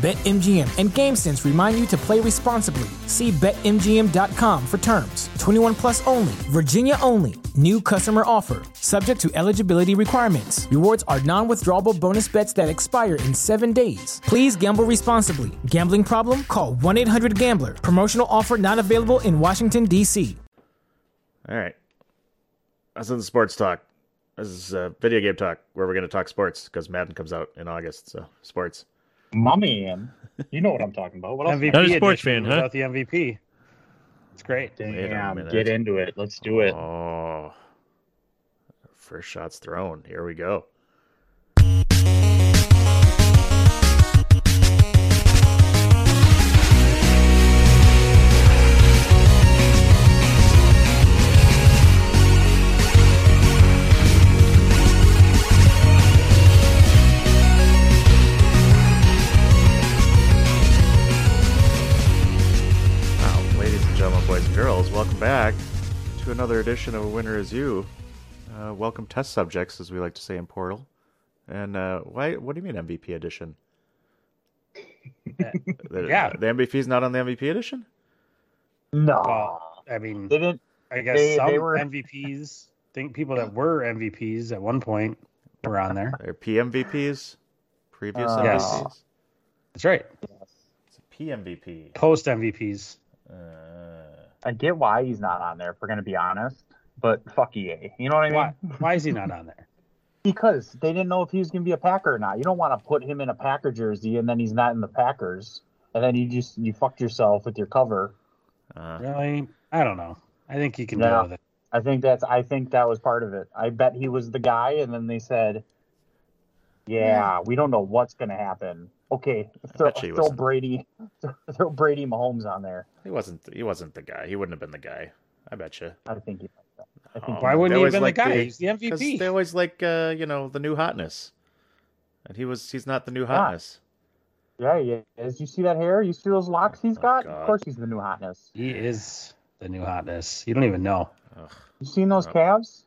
BetMGM and GameSense remind you to play responsibly. See BetMGM.com for terms. 21 plus only, Virginia only. New customer offer, subject to eligibility requirements. Rewards are non withdrawable bonus bets that expire in seven days. Please gamble responsibly. Gambling problem? Call 1 800 Gambler. Promotional offer not available in Washington, D.C. All right. That's in the sports talk. This is uh, video game talk where we're going to talk sports because Madden comes out in August. So, sports. Mummy, and you know what I'm talking about. What else? MVP Not a sports fan, huh? Without the MVP. It's great. Damn, get into it. Let's do it. Oh. First shots thrown. Here we go. Back to another edition of A Winner Is You. Uh, welcome, test subjects, as we like to say in Portal. And uh, why? What do you mean MVP edition? The, Yeah. the MVP's not on the MVP edition. No, Well, I mean, they didn't. I guess they- some they were- MVPs, think people that were MVPs at one point were on there. They're PMVPs, previous Uh, Yes. MVPs. That's right. It's a PMVP. Post MVPs. Uh, I get why he's not on there. If we're gonna be honest, but fuck EA. You know what I mean? Why? Why is he not on there? Because they didn't know if he was gonna be a Packer or not. You don't want to put him in a Packer jersey and then he's not in the Packers, and then you just you fucked yourself with your cover. uh, Really? I don't know. I think he can Yeah. deal with it. I think that's. I think that was part of it. I bet he was the guy, and then they said, "Yeah, we don't know what's gonna happen." Okay, throw, bet he throw. Brady, throw Brady Mahomes on there. he wasn't. He wasn't the guy. He wouldn't have been the guy. I bet you. I think he. I think. Oh, Why wouldn't he have been like the guy? the- He's the 'Cause MVP. they always like, uh, you know, the new hotness. And he was. He's not the new hotness. Yeah, yeah. As you see that hair, you see those locks he's Oh, got. God. Of course, he's the new hotness. He is the new hotness. You don't even know. Ugh. You seen those Oh. calves?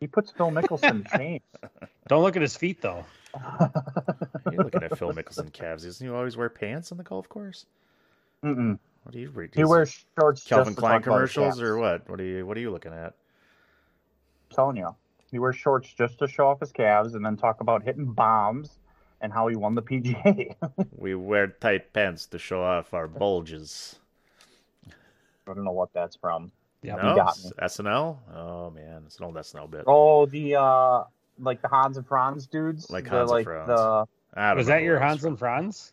He puts Phil Mickelson to shame. Don't look at his feet though. You're looking at Phil Mickelson calves. Doesn't he always wear pants on the golf course? Mm-mm. What do you read? He wears shorts. Calvin just Klein talk about his commercials or what? What are you What are you looking at? I'm telling you, he wears shorts just to show off his calves, and then talk about hitting bombs and how he won the PGA. We wear tight pants to show off our bulges. I don't know what that's from. Yeah. no, got me. SNL. Oh man, it's an old SNL bit. Oh, the uh, like the Hans and Franz dudes. Like the, Hans and like Franz. the Was that your Hans and Franz?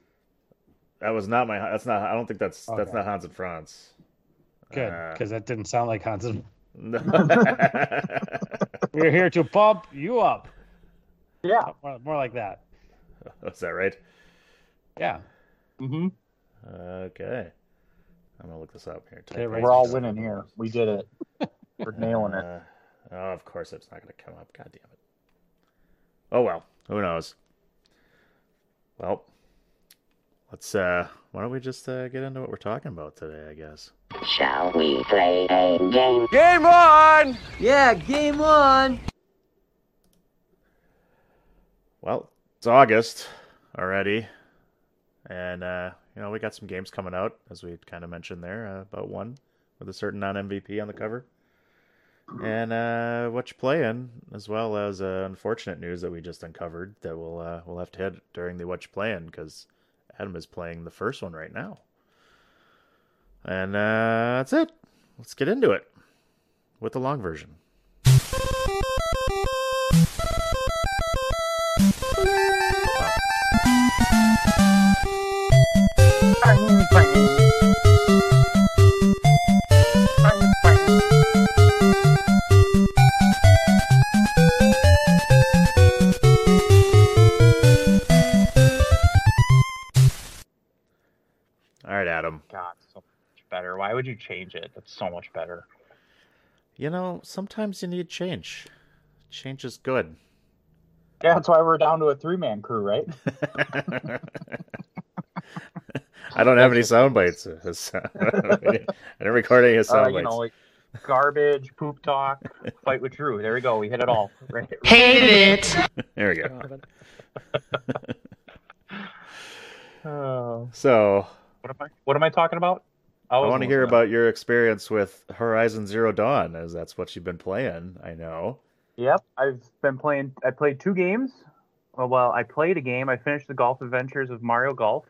That was not my. That's not. I don't think that's. That's not Hans and Franz. Good, Uh, because that didn't sound like Hans and. no. We're here to pump you up. yeah. More, more like that. Is that right? Yeah. Mm-hmm. Okay. I'm gonna look this up here. Okay, right. We're all winning here. We did it. We're nailing it. Uh, oh, of course it's not gonna come up. God damn it. Oh well. Who knows? Well, let's. uh Why don't we just uh, get into what we're talking about today? I guess. Shall we play a game? Game on! Yeah, game on. Well, it's August already, and uh, you know we got some games coming out, as we kind of mentioned there, uh, about one with a certain non-MVP on the cover, and uh, what you're playing, as well as uh, unfortunate news that we just uncovered that we'll uh, we'll have to hit during the what you're playing because Adam is playing the first one right now, and uh, that's it. Let's get into it with the long version. Why would you change it? It's so much better. You know, sometimes you need change. Change is good. Yeah, that's why we're down to a three man crew, right? I don't have any sound bites. I didn't record any Uh, sound you bites. know, like garbage, poop talk, fight with Drew. There we go. We hit it all. Right. Hate it. There we go. Oh. So what am I? What am I talking about? I was want to hear looking about your experience with Horizon Zero Dawn, as that's what you've been playing. I know. Yep, I've been playing. I played two games. Well, well, I played a game. I finished the Golf Adventures of Mario Golf.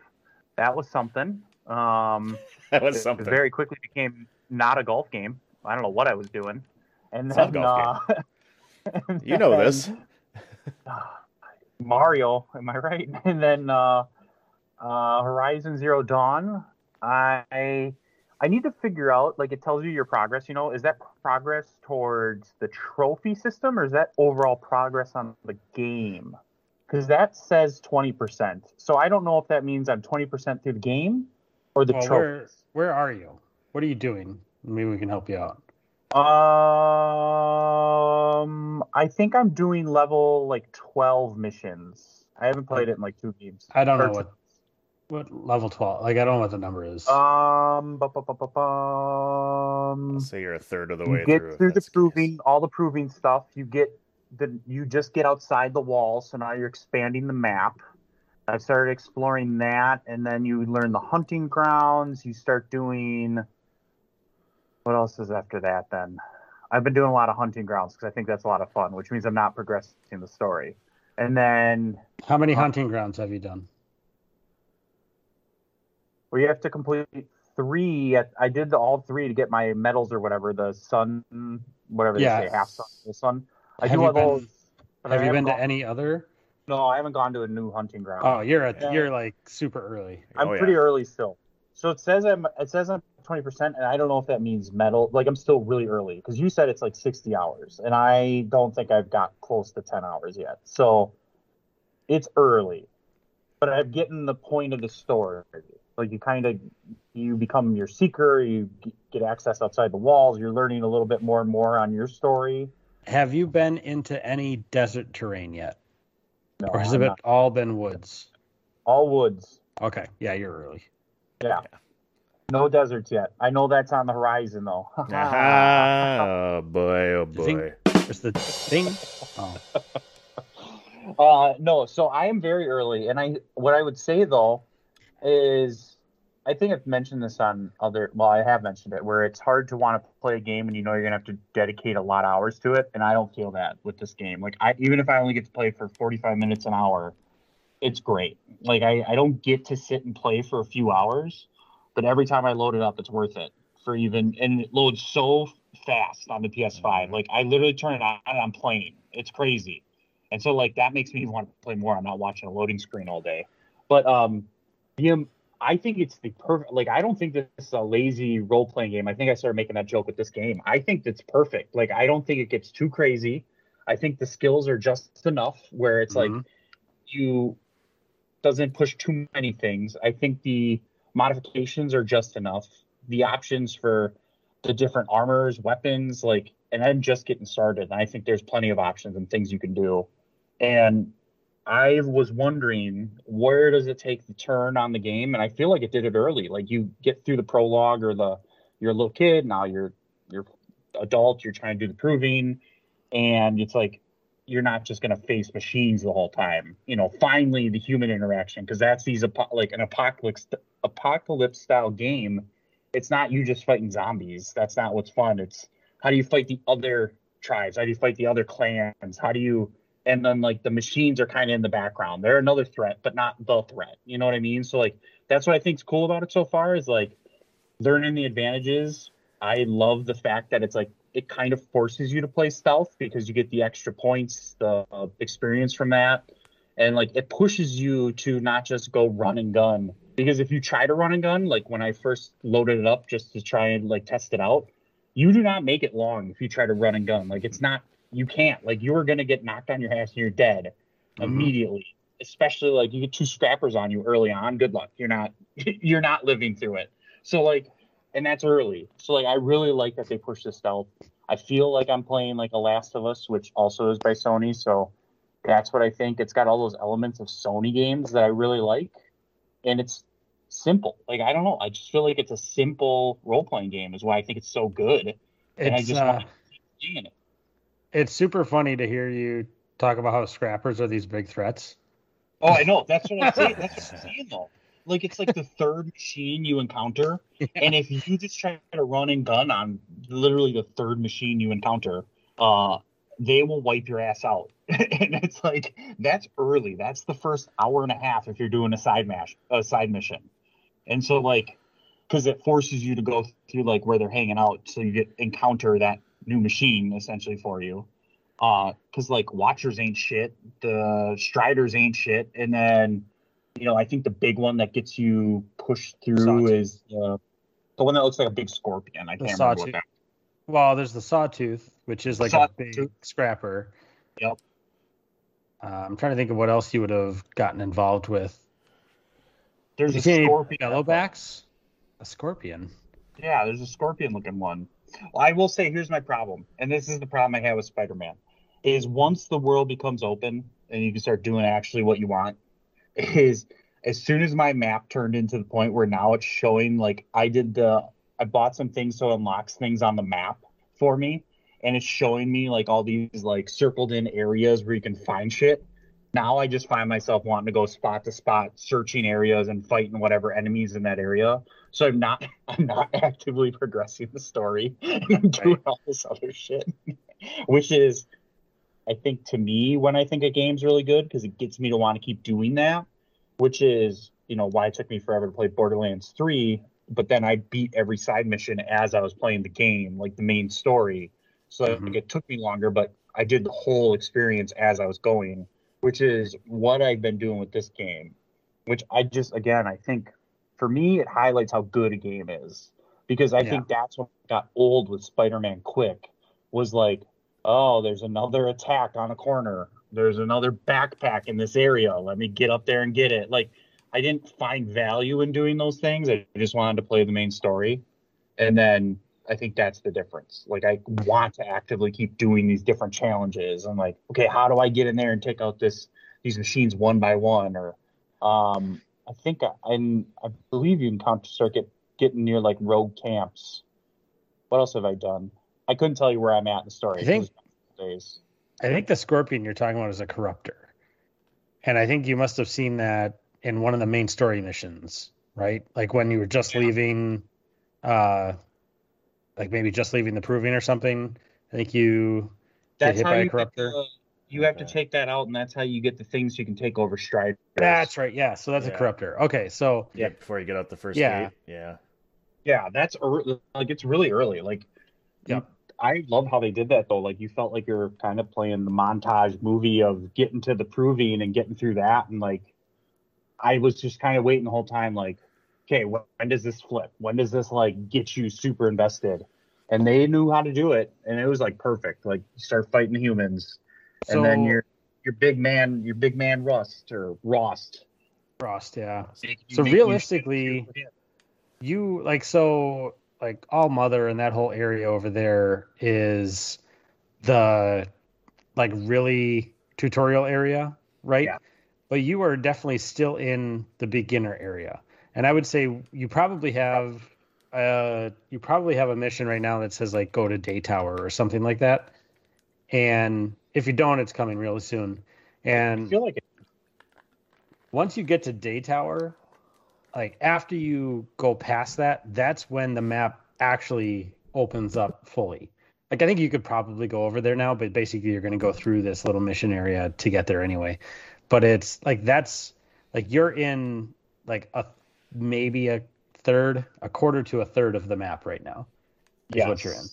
That was something. Um, That was it something. very quickly became not a golf game. I don't know what I was doing. And It's not a then, golf uh, and You know then- this. Mario, am I right? And then uh, uh, Horizon Zero Dawn. I I need to figure out like it tells you your progress. You know, is that progress towards the trophy system or is that overall progress on the game? Because that says twenty percent. So I don't know if that means I'm twenty percent through the game or the Well, where trophies. where are you? What are you doing? Maybe we can help you out. Um, I think I'm doing level like twelve missions. I haven't played it in like two games. I don't Or know what what level twelve. Like I don't know what the number is. Um, bu- bu- bu- bu- bum. Let's say you're a third of the you way get through. if through the that's case. proving, all the proving stuff. You get the, you just get outside the wall, so now you're expanding the map. I started exploring that, and then you learn the hunting grounds. You start doing. What else is after that? Then, I've been doing a lot of hunting grounds because I think that's a lot of fun, which means I'm not progressing the story. And then How many hunting grounds have you done? Where you have to complete three. At, I did the, all three to get my medals or whatever. The sun, whatever Yeah. they say, half sun, full sun. I Have do you all been- those. but I Have you haven't been to any other? No, I haven't gone to a new hunting ground. Oh, you're at Yeah. you're like super early. I'm Oh, yeah. pretty early still. So it says I'm it says I'm 20 percent, and I don't know if that means medal. Like I'm still really early because you said it's like 60 hours, and I don't think I've got close to 10 hours yet. So it's early, but I'm getting the point of the story. Like you kind of you become your seeker, you g- get access outside the walls. You're learning a little bit more and more on your story. Have you been into any desert terrain yet, No, or has I'm it not. all been woods? all woods. Okay, yeah, you're early. Yeah. No deserts yet. I know that's on the horizon though. Ah, oh boy, oh You think- boy. There's the thing. Oh, Uh, no, so I am very early, and I what I would say though is I think I've mentioned this on other. Well, I have mentioned it where it's hard to want to play a game and you know you're gonna have to dedicate a lot of hours to it, and I don't feel that with this game. Like I even if I only get to play for 45 minutes an hour, it's great. Like I I don't get to sit and play for a few hours, but every time I load it up, it's worth it for even and it loads so fast on the PS5. Like I literally turn it on and I'm playing. It's crazy. And so like that makes me want to play more. I'm not watching a loading screen all day. But um the um, I think it's the perfect like I don't think this is a lazy role playing game. I think I started making that joke with this game. I think it's perfect. Like I don't think it gets too crazy. I think the skills are just enough where it's like Mhm. you doesn't push too many things. I think the modifications are just enough. The options for the different armors, weapons, like, and I'm just getting started. And I think there's plenty of options and things you can do. And I was wondering where does it take the turn on the game? And I feel like it did it early. Like you get through the prologue or the you're a little kid now you're you're adult. You're trying to do the proving, and it's like you're not just going to face machines the whole time. You know, finally the human interaction because that's these like an apocalypse apocalypse style game. It's not you just fighting zombies. That's not what's fun. It's how do you fight the other tribes? How do you fight the other clans? How do you and then like the machines are kind of in the background. They're another threat, but not the threat. You know what I mean? So like that's what I think's cool about it so far is like learning the advantages. I love the fact that it's like it kind of forces you to play stealth because you get the extra points, the uh, experience from that, and like it pushes you to not just go run and gun. Because if you try to run and gun, like when I first loaded it up just to try and like test it out, you do not make it long if you try to run and gun. Like it's not, you can't. Like you are gonna get knocked on your ass and you're dead Mhm. immediately. Especially like you get two scrappers on you early on. Good luck. You're not, you're not living through it. So like and that's early. So like I really like that they push the stealth. I feel like I'm playing like a Last of Us, which also is by Sony. So that's what I think. It's got all those elements of Sony games that I really like, and it's simple. Like I don't know, I just feel like it's a simple role playing game. Is why I think it's so good, and I It's, just uh, want to keep it. It's super funny to hear you talk about how scrappers are these big threats. Oh, I know. That's what I'm saying. That's what I'm saying though. Like it's like the third machine you encounter, and if you just try to run and gun on literally the third machine you encounter, uh, they will wipe your ass out. and it's like that's early. That's the first hour and a half if you're doing a side mash, a side mission. And so like, because it forces you to go through like where they're hanging out, so you get encounter that new machine essentially for you. Uh, because like Watchers ain't shit, the Striders ain't shit, and then you know I think the big one that gets you pushed through Sawtooth. is uh, the one that looks like a big scorpion. I The can't remember what that. Well, there's the sawtooth, which is like Sawtooth. a big scrapper. Yep. Uh, I'm trying to think of what else you would have gotten involved with. There's You a scorpion. Yellowbacks? A scorpion. Yeah, there's a scorpion looking one. I will say here's my problem, and this is the problem I have with Spider-Man, is once the world becomes open and you can start doing actually what you want, is as soon as my map turned into the point where now it's showing like I did the I bought some things so it unlocks things on the map for me, and it's showing me like all these like circled in areas where you can find shit. Now I just find myself wanting to go spot to spot, searching areas and fighting whatever enemies in that area. So I'm not I'm not actively progressing the story. I'm doing all this other shit, which is, I think to me when I think a game's really good because it gets me to want to keep doing that. Which is you know why it took me forever to play Borderlands three, but then I beat every side mission as I was playing the game, like the main story. So Mhm. like, it took me longer, but I did the whole experience as I was going, which is what I've been doing with this game. Which I just again I think for me it highlights how good a game is because I Yeah. think that's what got old with Spider-Man Quick was like, oh, there's another attack on a corner. There's another backpack in this area. Let me get up there and get it. Like I didn't find value in doing those things. I just wanted to play the main story. And then I think that's the difference. Like I want to actively keep doing these different challenges. I'm like, okay, how do I get in there and take out this these machines one by one? Or um I think I, and I believe you can Counter Circuit getting near like rogue camps. What else have I done? I couldn't tell you where I'm at in the story. I think- days. I think the scorpion you're talking about is a corruptor. And I think you must have seen that in one of the main story missions, right? Like when you were just Yeah. leaving uh like maybe just leaving the proving or something. I think you get That's hit how by a you get corruptor. the- you have to take that out, and that's how you get the things you can take over Striders. That's right. Yeah. So that's a Yeah. corruptor. Okay. So Yeah, before you get out the first Yeah. gate. Yeah. Yeah, that's early, like it's really early. Like, Yep. I love how they did that though. Like, you felt like you're kind of playing the montage movie of getting to the proving and getting through that, and like, I was just kind of waiting the whole time, like, okay, when, does this flip? When does this like get you super invested? And they knew how to do it, and it was like perfect. Like, you start fighting humans, and then So- your your big man, your big man Rust or Rost. Frost, yeah. make So make you realistically- You like so like all mother and that whole area over there is the like really tutorial area, right? Yeah. But you are definitely still in the beginner area. And I would say you probably have uh you probably have a mission right now that says like go to Day Tower or something like that. And if you don't, it's coming really soon. I And feel like it, once you get to Day Tower, like after you go past that, that's when the map actually opens up fully. Like I think you could probably go over there now, but basically you're going to go through this little mission area to get there anyway. But it's like that's like you're in like a maybe a third, a quarter to a third of the map right now. Is what you're in.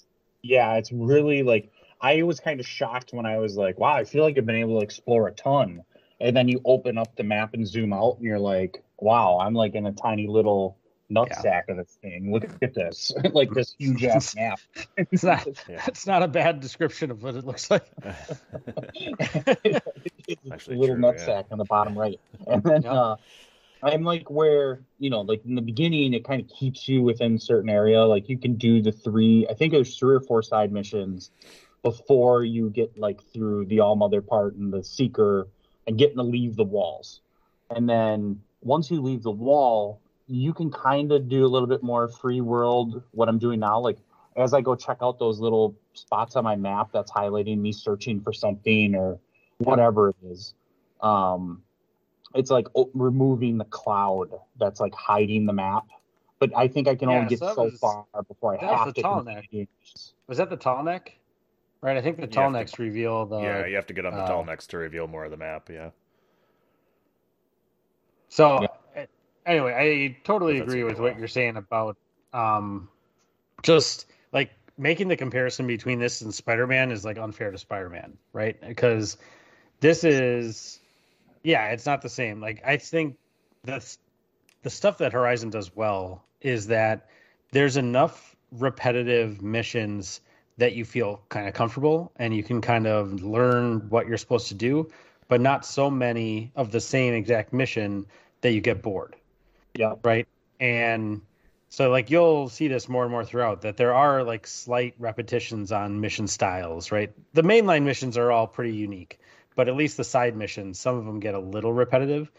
Yeah, it's really like I was kind of shocked when I was like, wow, I feel like I've been able to explore a ton. And then you open up the map and zoom out, and you're like, wow, I'm like in a tiny little nutsack of this thing. Look at this, like this huge ass map. It's not Yeah. it's not a bad description of what it looks like. it's a Actually little true, yeah. on the bottom right. And then, Yep. uh, I'm like where you know, like in the beginning, it kind of keeps you within certain area. Like you can do the three. I think there's three or four side missions before you get like through the All Mother part and the Seeker and getting to leave the walls. And then once you leave the wall, you can kind of do a little bit more free world. What I'm doing now, like as I go check out those little spots on my map that's highlighting me searching for something or whatever it is. Um, it's like removing the cloud that's like hiding the map. But I think I can Yeah, only get so that so was- far before I that was have the to. tall continue. Was that the tall neck? Right, I think the have tall to- necks reveal the. yeah, you have to get on the uh, tall necks to reveal more of the map. Yeah. So Yeah. anyway, I totally If agree with what you're saying about um, just like making the comparison between this and Spider-Man is like unfair to Spider-Man, right? Because this is, yeah, it's not the same. Like I think that's the stuff that Horizon does well is that there's enough repetitive missions that you feel kind of comfortable and you can kind of learn what you're supposed to do, but not so many of the same exact mission that you get bored, Yeah. right? And so like you'll see this more and more throughout that there are like slight repetitions on mission styles, right? The mainline missions are all pretty unique, but at least the side missions, some of them get a little repetitive,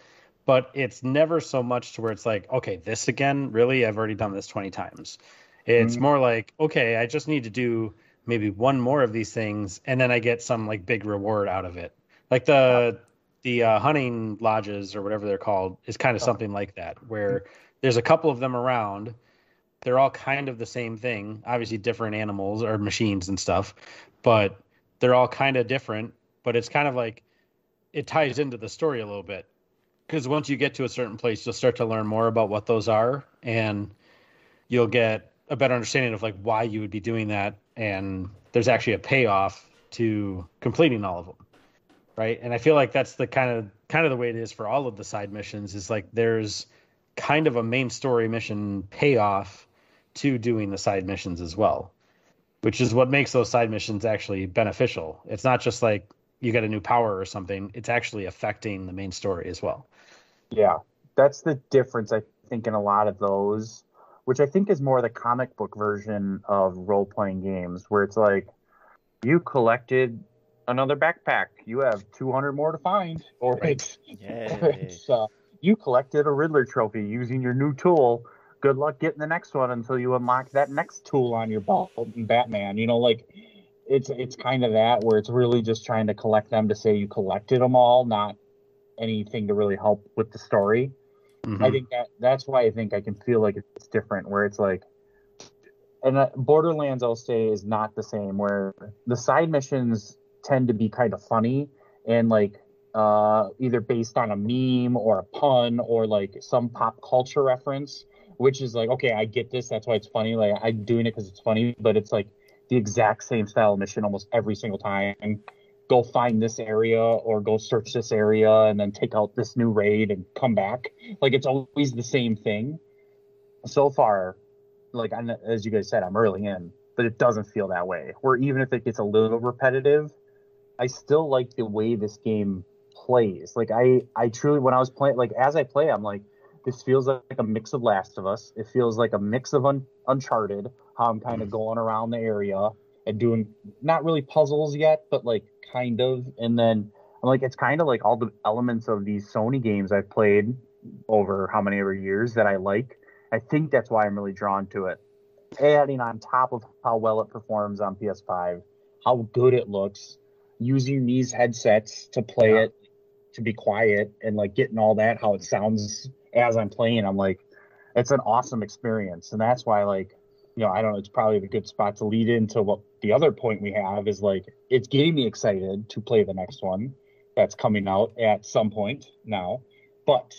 but it's never so much to where it's like, okay, this again, really? I've already done this 20 times. It's Mhm. more like, okay, I just need to do maybe one more of these things and then I get some like big reward out of it. Like the the uh, hunting lodges or whatever they're called is kind of something like that where there's a couple of them around they're all kind of the same thing obviously different animals or machines and stuff but they're all kind of different but it's kind of like it ties into the story a little bit. Because once you get to a certain place you'll start to learn more about what those are and you'll get a better understanding of like why you would be doing that and there's actually a payoff to completing all of them right? And i feel like that's the kind of kind of the way it is for all of the side missions is like there's kind of a main story mission payoff to doing the side missions as well which is what makes those side missions actually beneficial. It's not just like you get a new power or something it's actually affecting the main story as well Yeah, that's the difference I think in a lot of those, which I think is more the comic book version of role playing games, where it's like you collected another backpack, you have 200 more to find, or Right. it's, or it's uh, you collected a Riddler trophy using your new tool. Good luck getting the next one until you unlock that next tool on your belt in Batman. You know, like it's it's kind of that where it's really just trying to collect them to say you collected them all, not anything to really help with the story. Mhm. I think that that's why I think I can feel like it's different, where it's like, and uh, Borderlands, I'll say, is not the same. Where the side missions tend to be kind of funny and like uh, either based on a meme or a pun or like some pop culture reference, which is like, okay, I get this. That's why it's funny. Like I'm doing it because it's funny, but it's like the exact same style mission almost every single time. Go find this area or go search this area and then take out this new raid and come back. Like it's always the same thing. So far, like I, kn- as you guys said, I'm early in, but it doesn't feel that way. Or even if it gets a little repetitive, I still like the way this game plays. Like I, I truly, when I was playing, like as I play, I'm like, this feels like a mix of Last of Us. It feels like a mix of Un- Uncharted. Um, how I'm kind of mm-hmm. going around the area and doing not really puzzles yet, but like kind of. And then I'm like, it's kind of like all the elements of these Sony games I've played over how many ever years that I like. I think that's why I'm really drawn to it. Adding on top of how well it performs on PS5, how good it looks, using these headsets to play Yeah. it, to be quiet, and like getting all that, how it sounds as I'm playing. I'm like, it's an awesome experience. And that's why, like, you know, I don't know, it's probably a good spot to lead into what the other point we have is like, it's getting me excited to play the next one that's coming out at some point now, but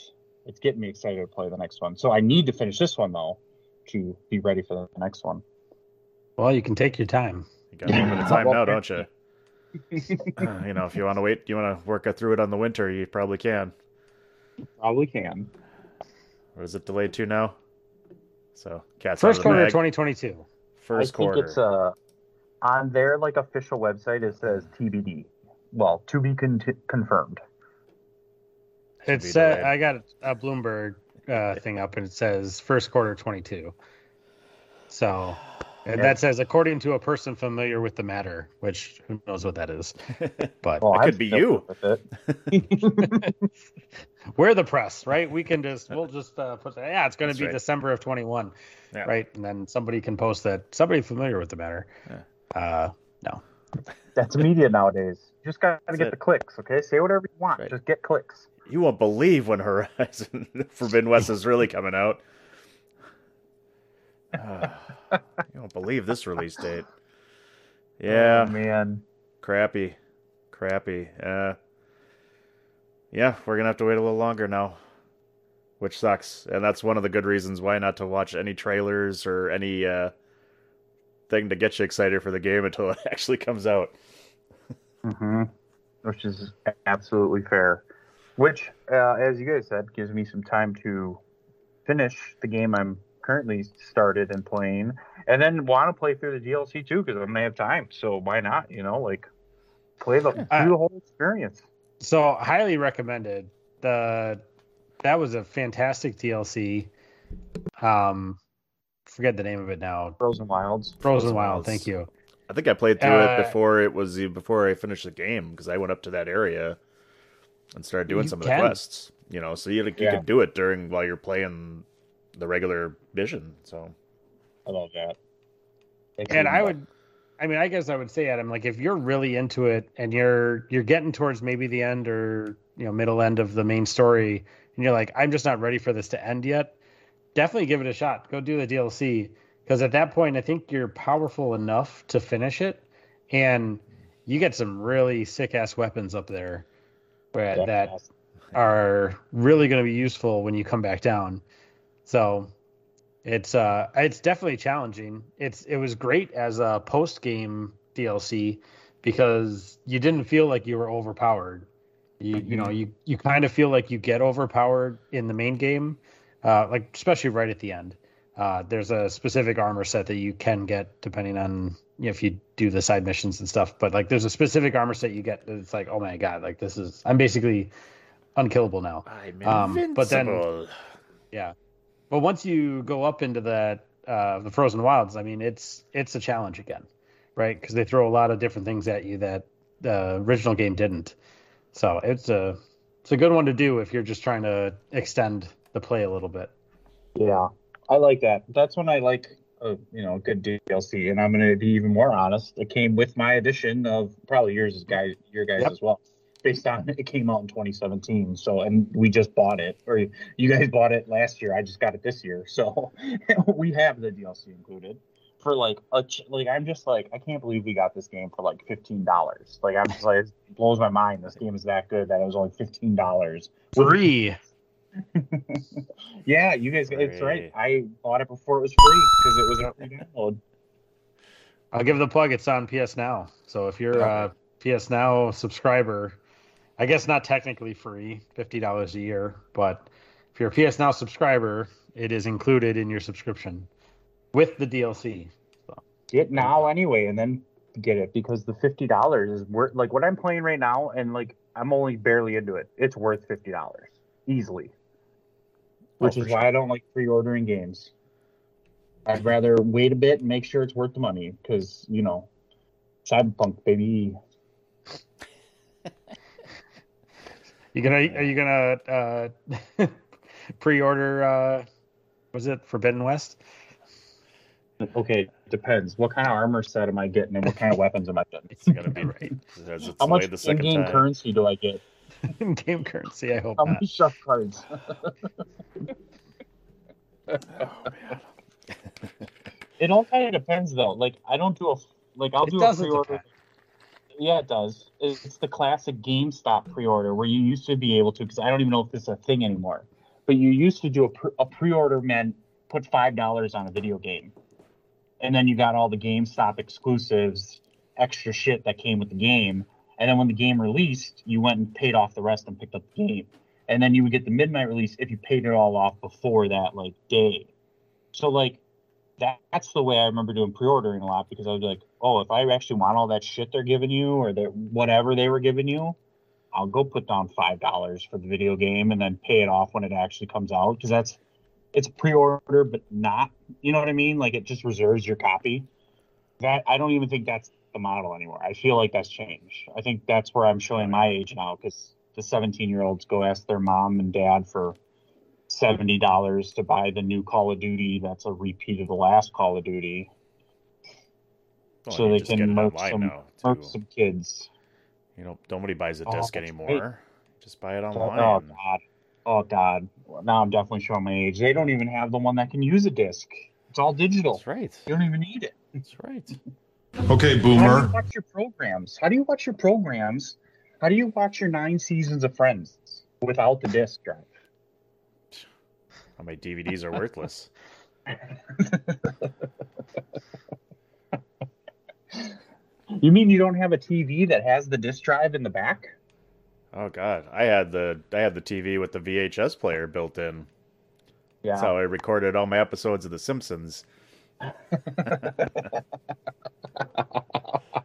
it's getting me excited to play the next one. So I need to finish this one though to be ready for the next one. well you can take your time You got a little bit of time now, don't you? Uh, you know, if you want to wait, you want to work through it on the winter, you probably can. Probably can. What is it delayed to now? So, cats first out of the quarter of 2022 First I quarter. think it's uh on their like official website. It says TBD. Well, to be con- confirmed. It's uh. I got a Bloomberg uh, thing up and it says first quarter 22. So and that says according to a person familiar with the matter, which who knows what that is. But Well, It I'm could be you. It. we're the press, right? We can just we'll just uh, put that. Yeah, it's going to be right. December of 21, Yeah. right? And then somebody can post that somebody familiar with the matter. Uh, no, That's media nowadays. You just gotta get it. the clicks, okay? Say whatever you want. Right. Just get clicks. You won't believe when Horizon Forbidden West is really coming out. Ah, you won't believe this release date. Yeah, Oh, man. crappy, crappy. Uh, yeah, we're gonna have to wait a little longer now, which sucks. And that's one of the good reasons why not to watch any trailers or any uh, thing to get you excited for the game until it actually comes out. hmm Which is absolutely fair. Which, uh, as you guys said, gives me some time to finish the game I'm currently started and playing, and then want to play through the DLC too because I'm gonna have time. So why not? You know, like play the I- through the whole experience. so highly recommended. The that was a fantastic DLC. Um, forget the name of it now. Frozen Wilds. Frozen Frozen Wild. Wilds. Thank you. I think I played through Uh, it before it was before I finished the game because I went up to that area and started doing You some of the quests. You know, so you like, you Yeah. could do it during while you're playing the regular Vision. So I love that. and I would, I mean, I guess I would say, Adam, like if you're really into it and you're you're getting towards maybe the end or you know middle end of the main story, and you're like, I'm just not ready for this to end yet. Definitely give it a shot. Go do the DLC because at that point, I think you're powerful enough to finish it, and you get some really sick ass weapons up there, where that are really going to be useful when you come back down. So it's uh it's definitely challenging. It's it was great as a post game DLC because you didn't feel like you were overpowered. You you know you you kind of feel like you get overpowered in the main game, uh, like especially right at the end. Uh, there's a specific armor set that you can get depending on you know, if you do the side missions and stuff. But like there's a specific armor set you get that's like oh my god like this is I'm basically unkillable now. I'm Um, but then- invincible. Yeah. But once you go up into that uh, the frozen wilds, I mean, it's it's a challenge again, right? Because they throw a lot of different things at you that the original game didn't. So it's a it's a good one to do if you're just trying to extend the play a little bit. Yeah, I like that. That's when I like, a you know, good DLC. And I'm going to be even more honest. It came with my edition of probably yours, as guys, your guys Yep. as well. Based on it came out in 2017. So, and we just bought it, or you guys bought it last year. I just got it this year. So we have the DLC included for like a ch- like I'm just like I can't believe we got this game for like fifteen dollars. Like I'm just like it blows my mind. This game is that good that it was only fifteen dollars. Free. Yeah, you guys, it's right. I bought it before it was free because it was a free download. I'll give the plug. It's on PS Now. So if you're a PS Now subscriber, I guess not technically free, fifty dollars a year, but if you're a PS Now subscriber, it is included in your subscription with the DLC. Get now anyway, and then get it because the fifty dollars is worth like what I'm playing right now, and like I'm only barely into it. It's worth fifty dollars easily, oh, which Oh, is for why I don't like pre-ordering games. I'd rather wait a bit and make sure it's worth the money because you know, Cyberpunk baby. You gonna are you gonna uh, pre-order? Uh, was it Forbidden West? Okay, depends. What kind of armor set am I getting, and what kind of weapons am I getting? It's gonna be right. It's How much in-game time. currency do I get? in-game currency. I hope How many shark cards? it all kind of depends, though. Like I don't do a like I'll It do a pre-order. depend. Yeah, it does. It's the classic GameStop pre-order where you used to be able to, because I don't even know if this is a thing anymore. But you used to do a, pre- a pre-order meant put five dollars on a video game, and then you got all the GameStop exclusives, extra shit that came with the game. And then when the game released, you went and paid off the rest and picked up the game. And then you would get the midnight release if you paid it all off before that like day. So like that, that's the way I remember doing pre-ordering a lot because I was like, oh, if I actually want all that shit they're giving you or that whatever they were giving you, I'll go put down five dollars for the video game and then pay it off when it actually comes out because that's it's pre-order but not you know what I mean like it just reserves your copy. That I don't even think that's the model anymore. I feel like that's changed. I think that's where I'm showing my age now because the 17 year olds go ask their mom and dad for seventy dollars to buy the new Call of Duty. That's a repeat of the last Call of Duty, Well, so they can it murk some now, murk some kids. You know, nobody buys a Oh, disc that's anymore. Just buy it online. Oh god. Oh god. Well, now I'm definitely showing my age. They don't even have the one that can use a disc. It's all digital. That's right. You don't even need it. That's right. Okay, boomer. How do you boomer. watch your programs? How do you watch your programs? How do you watch your nine seasons of Friends without the disc drive? All my DVDs are worthless. You mean you don't have a TV that has the disc drive in the back? Oh god, I had the I had the TV with the VHS player built in. Yeah. That's how I recorded all my episodes of The Simpsons.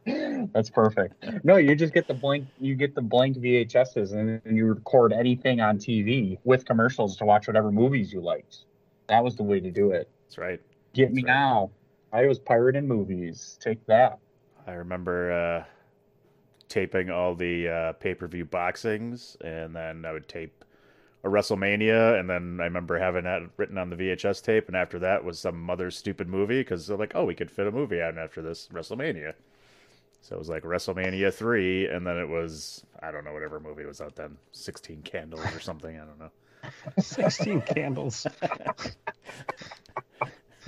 That's perfect. No, you just get the blank. You get the blank VHSs, and then you record anything on TV with commercials to watch whatever movies you liked. That was the way to do it. That's right. Get me right. now. I was pirating movies. Take that. I remember uh, taping all the uh, pay per view boxings, and then I would tape a WrestleMania, and then I remember having that written on the VHS tape, and after that was some other stupid movie because they're like, oh, we could fit a movie out after this WrestleMania. So it was like WrestleMania three, and then it was I don't know whatever movie was out then, Sixteen Candles or something. I don't know. 16 candles.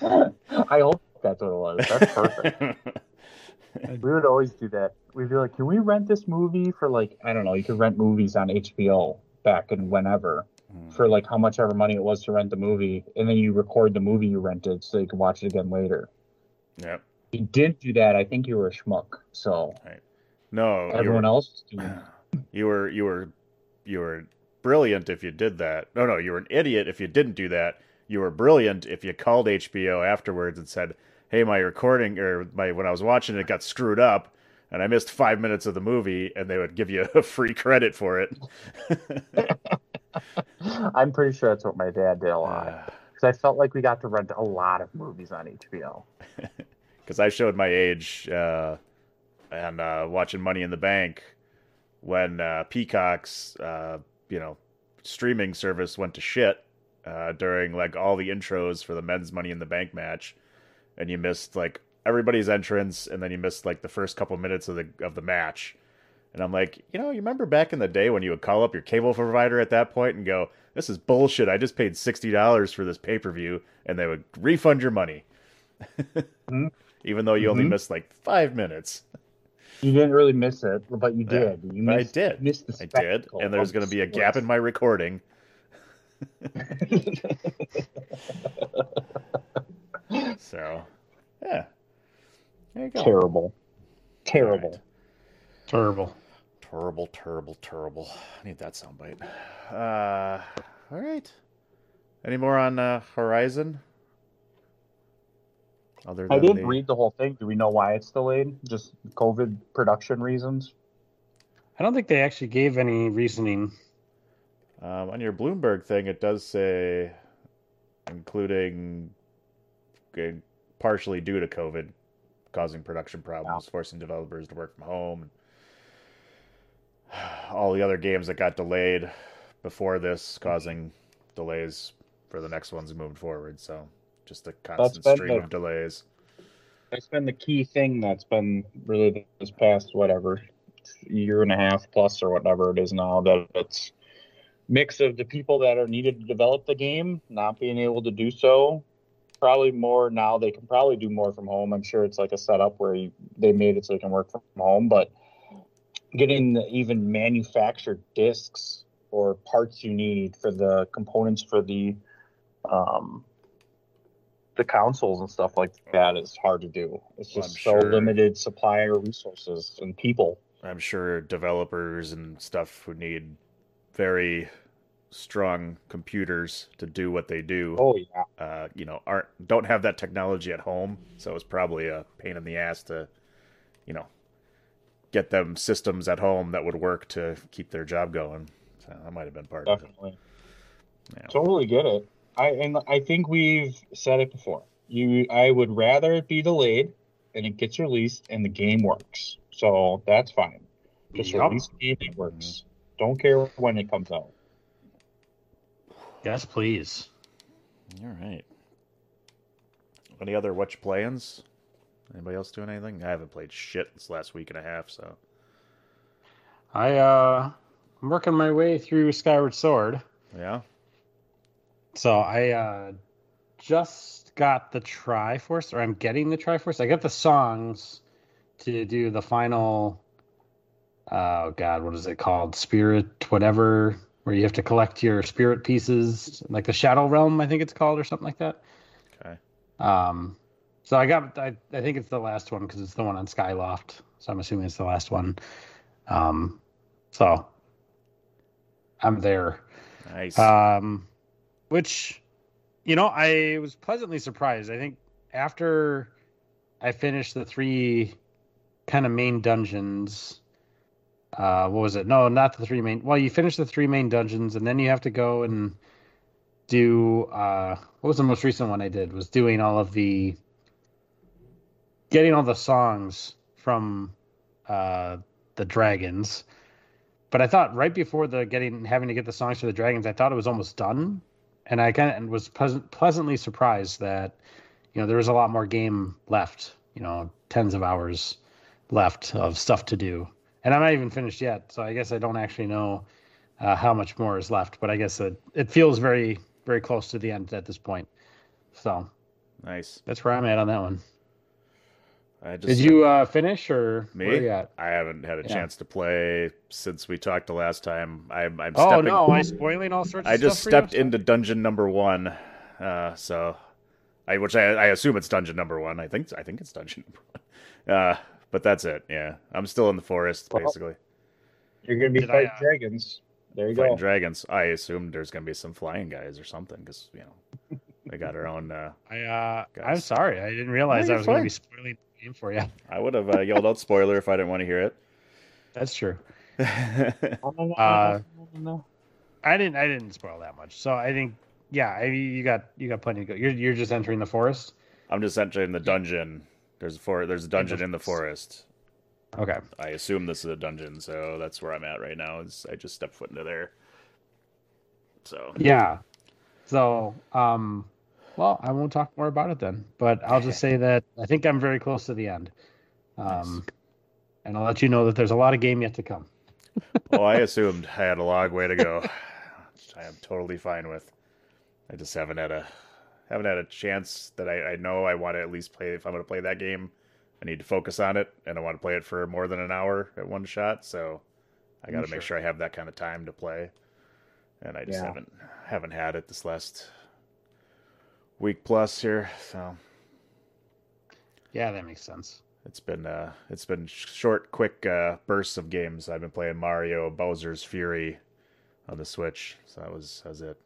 I hope that's what it was. That's perfect. we would always do that. We'd be like, "Can we rent this movie for like I don't know? You could rent movies on HBO back and whenever Hmm. for like how much ever money it was to rent the movie, and then you record the movie you rented so you can watch it again later." Yep. You didn't do that, I think you were a schmuck. So No, everyone were, else, was doing it. you were you were you were brilliant if you did that. No, no, you were an idiot if you didn't do that. You were brilliant if you called HBO afterwards and said, "Hey, my recording or my when I was watching it got screwed up." And I missed five minutes of the movie, and they would give you a free credit for it. I'm pretty sure that's what my dad did a lot because I felt like we got to rent a lot of movies on HBO. because I showed my age uh, and uh, watching Money in the Bank when uh, Peacock's uh, you know streaming service went to shit uh, during like all the intros for the men's Money in the Bank match, and you missed like everybody's entrance, and then you missed like the first couple minutes of the of the match. And I'm like, you know, you remember back in the day when you would call up your cable provider at that point and go, "This is bullshit. I just paid sixty dollars for this pay per view," and they would refund your money Mhm. Even though you only Mhm. missed like five minutes. You didn't really miss it, but you Yeah, did. You but I missed, did. Missed the I did, and there's going to be a gap in my recording. So, yeah, there you go. Terrible. Terrible. Alright. Terrible. Terrible, terrible, terrible. I need that soundbite. Uh, all right. Any more on uh, Horizon? Other I than did the- read the whole thing. Do we know why it's delayed? Just COVID production reasons? I don't think they actually gave any reasoning. Um, on your Bloomberg thing, it does say, including uh, partially due to COVID, causing production problems, forcing developers to work from home, and all the other games that got delayed before this, causing delays for the next ones moving forward. So, just a constant stream the- of delays. That's been the key thing that's been really this past whatever year and a half plus or whatever it is now that it's mix of the people that are needed to develop the game not being able to do so probably more now they can probably do more from home i'm sure it's like a setup where you, they made it so they can work from home but getting the even manufactured discs or parts you need for the components for the um the consoles and stuff like that is hard to do. It's just I'm so sure- limited supplier resources and people. I'm sure developers and stuff who need very strong computers to do what they do. Oh yeah, uh, you know, aren't don't have that technology at home, so it's probably a pain in the ass to, you know, get them systems at home that would work to keep their job going. So that might have been part of it. Definitely. Yeah. Totally get it. I and I think we've said it before. You, I would rather it be delayed and it gets released and the game works. So that's fine. Just Yup. release the game that works. Don't care when it comes out. Yes, please. All right. Any other watch plans? Anybody else doing anything? I haven't played shit this last week and a half, so I uh I'm working my way through Skyward Sword. yeah. So I uh just got the Triforce, or I'm getting the Triforce. I got the songs to do the final oh god, what is it called? Spirit whatever, where you have to collect your spirit pieces, like the Shadow Realm, I think it's called, or something like that. Okay. Um, so I got, I, I think it's the last one because it's the one on Skyloft. So I'm assuming it's the last one. Um, so I'm there. Nice. Um, which, you know, I was pleasantly surprised. I think after I finished the three kind of main dungeons, uh, what was it? No, not the three main. Well, you finish the three main dungeons, and then you have to go and do. Uh, what was the most recent one I did? Was doing all of the getting all the songs from uh, the dragons. But I thought right before the getting having to get the songs for the dragons, I thought it was almost done, and I kind of was pleasant, pleasantly surprised that you know there was a lot more game left. You know, tens of hours left of stuff to do, and I'm not even finished yet. So I guess I don't actually know uh, how much more is left. But I guess it it feels very very close to the end at this point. So nice. that's where I'm at on that one. I just Did you uh, finish or me? where you at? I haven't had a Yeah. chance to play since we talked the last time. I'm I'm Oh stepping no, am I spoiling all sorts. Of I just stuff for you? stepped into dungeon number one, uh, so I which I, I assume it's dungeon number one. I think I think it's dungeon number one. Uh, but that's it. Yeah, I'm still in the forest Well, basically You're gonna be Did I, fighting uh, dragons. There you go. fighting go. dragons. I assume there's gonna be some flying guys or something because you know they got their own. Uh, I uh, Guys. I'm sorry, I didn't realize No, I you're was going to be spoiling the game for you. I would have uh, yelled out spoiler if I didn't want to hear it. That's true. it. No, no, Uh. I didn't. I didn't spoil that much. So I think, yeah, I, you got you got plenty to go. You're you're just entering the forest. I'm just entering the dungeon. There's a for there's a dungeon in the forest. Okay. I assume this is a dungeon, so that's where I'm at right now. Is I just stepped foot into there. So Yeah. So, um, well, I won't talk more about it then. But I'll just say that I think I'm very close to the end. Um, and I'll let you know that there's a lot of game yet to come. well, I assumed I had a long way to go. which I am totally fine with. I just haven't had a haven't had a chance that I, I know I want to at least play. If I'm going to play that game, I need to focus on it, and I want to play it for more than an hour at one shot. So I got to make sure I have that kind of time to play, and I just Yeah. haven't haven't had it this last week plus here. So Yeah, that makes sense. it's been uh it's been short, quick uh, bursts of games. I've been playing Mario Bowser's Fury on the Switch, so that was that's it.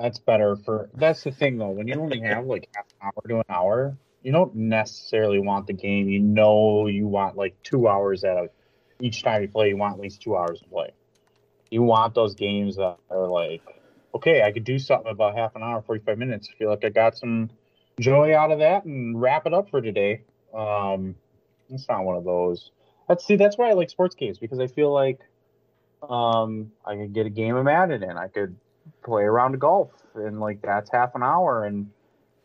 That's better for. That's the thing though. When you only have like half an hour to an hour, you don't necessarily want the game. You know, you want like two hours out a. Each time you play, you want at least two hours to play. You want those games that are like, okay, I could do something about half an hour, forty-five minutes. I feel like I got some joy out of that, and wrap it up for today. Um, it's not one of those. Let's see. That's why I like sports games because I feel like, um, I could get a game of Madden in. I could play a round of golf and like that's half an hour and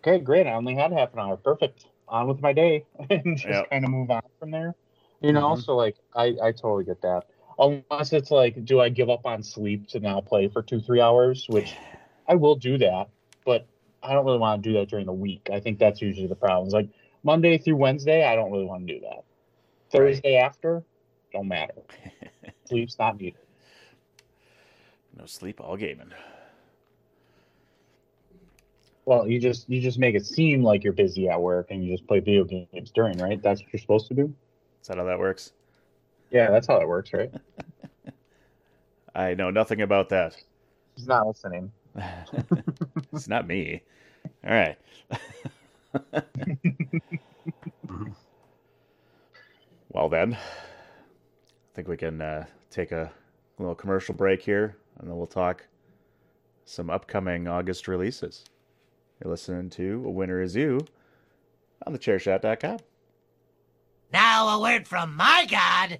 okay great i only had half an hour perfect on with my day and just Yep. kind of move on from there you know Mhm. so like i i totally get that unless it's like do i give up on sleep to now play for two three hours which i will do that but i don't really want to do that during the week i think that's usually the problem It's like monday through wednesday i don't really want to do that thursday after don't matter sleep's not needed No sleep, all gaming. Well, you just you just make it seem like you're busy at work and you just play video games during, right? That's what you're supposed to do. Is that how that works? Yeah, that's how it works, right? I know nothing about that. He's not listening. it's not me. All right. well then, I think we can uh, take a little commercial break here, and then we'll talk some upcoming August releases. You're listening to A Winner Is You on thechairshot.com. Now a word from my God,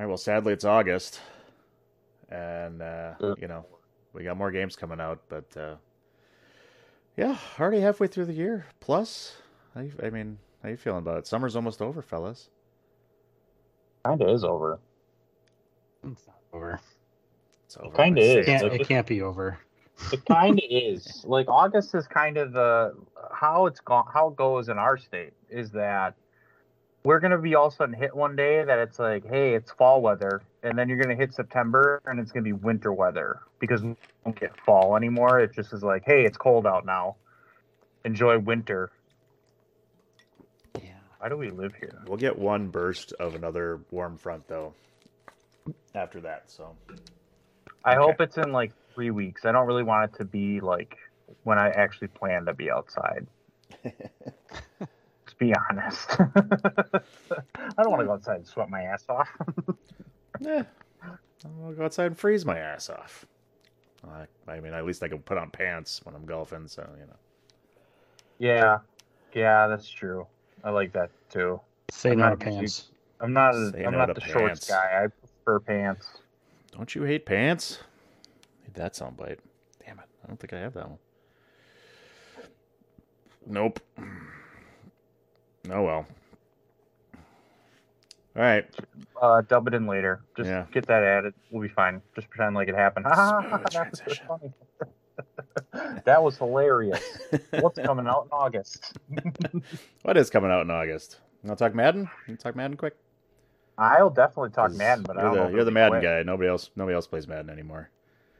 All right. Well, sadly, it's August, and uh, you know we got more games coming out, but uh, yeah, already halfway through the year. Plus, how you, I mean, how you feeling about it? Summer's almost over, fellas. Kind of is over. It's not over. It's over. Kind of is. Can't, it's Like, it can't be over. It kind of is. Like August is kind of the how it's gone. How it goes in our state is that we're gonna be all of a sudden hit one day that it's like, hey, it's fall weather, and then you're gonna hit September and it's gonna be winter weather because we don't get fall anymore. It just is like, hey, it's cold out now. Enjoy winter. Yeah. Why do we live here? We'll get one burst of another warm front though. After that, so I Okay. hope it's in like three weeks. I don't really want it to be like when I actually plan to be outside. Let's be honest. I don't want to go outside and sweat my ass off. yeah, I'll go outside and freeze my ass off. I, I mean, at least I can put on pants when I'm golfing, so you know. yeah, yeah, that's true. I like that too. Say I'm no not usually- pants. I'm not. A, Say I'm no not to the shorts guy. I prefer pants. Don't you hate pants? Need that soundbite. Damn it. I don't think I have that one. Nope. Oh well. All right. Uh, dub it in later. Just Yeah. get that added. We'll be fine. Just pretend like it happened. Ha, Smooth That's so funny. that was hilarious. What's coming out in August? What is coming out in August? You want to talk Madden? You talk Madden quick? I'll definitely talk Madden, but I you're don't the, know. you're the Madden quick. guy. Nobody else. Nobody else plays Madden anymore.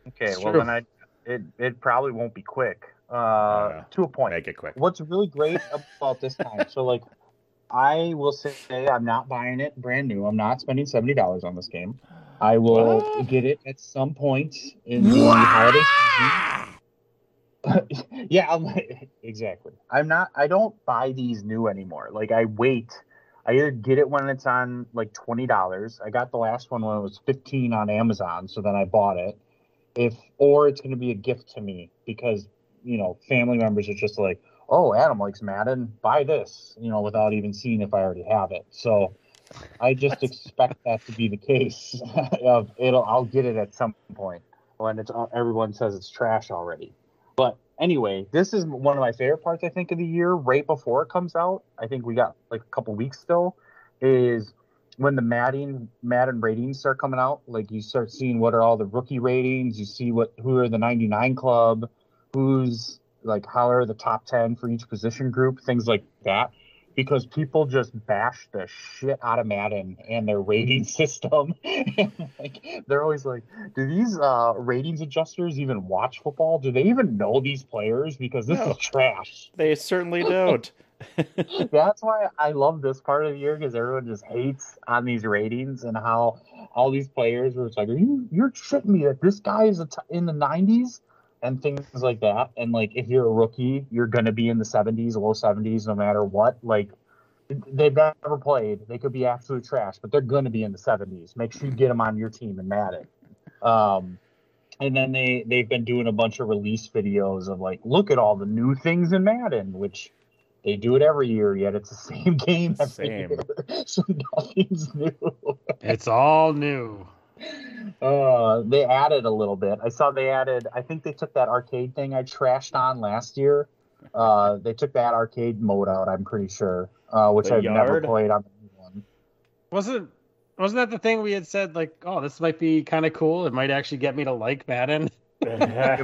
Okay, It's well true. then I it it probably won't be quick. Uh, to a point. Make it quick. What's really great about this time? So like, I will say I'm not buying it brand new. I'm not spending seventy dollars on this game. I will What? get it at some point in the holiday season. yeah, I'm exactly. I'm not. I don't buy these new anymore. Like I wait. I either get it when it's on like twenty dollars. I got the last one when it was fifteen on Amazon, so then I bought it. If or it's going to be a gift to me because you know family members are just like, oh, Adam likes Madden, buy this, you know, without even seeing if I already have it. So I just expect that to be the case. of it'll, I'll get it at some point when it's everyone says it's trash already. But anyway, this is one of my favorite parts. I think of the year, right before it comes out. I think we got like a couple weeks still. Is when the Madden Madden ratings start coming out. Like you start seeing what are all the rookie ratings. You see what who are the 99 club, who's like how are the top 10 for each position group, things like that. Because people just bash the shit out of Madden and their rating system. like they're always like, do these uh, ratings adjusters even watch football? Do they even know these players? Because this No. is trash. They certainly don't. That's why I love this part of the year because everyone just hates on these ratings and how all these players were like, "Are you you're shitting me that this guy is a t- in the 90s?" And things like that. And like, if you're a rookie, you're gonna be in the 70s, low 70s, no matter what. Like, they've never played. They could be absolute trash, but they're gonna be in the 70s. Make sure you get them on your team in Madden. Um, and then they they've been doing a bunch of release videos of like, look at all the new things in Madden, which They do it every year, yet it's the same game every Same. year. So nothing's new. It's all new. Uh, they added a little bit. I saw they added. I think they took that arcade thing I trashed on last year. Uh, they took that arcade mode out. I'm pretty sure, uh, which The I've never played on the new one. Wasn't wasn't that the thing we had said like, oh, this might be kind of cool. It might actually get me to like Madden.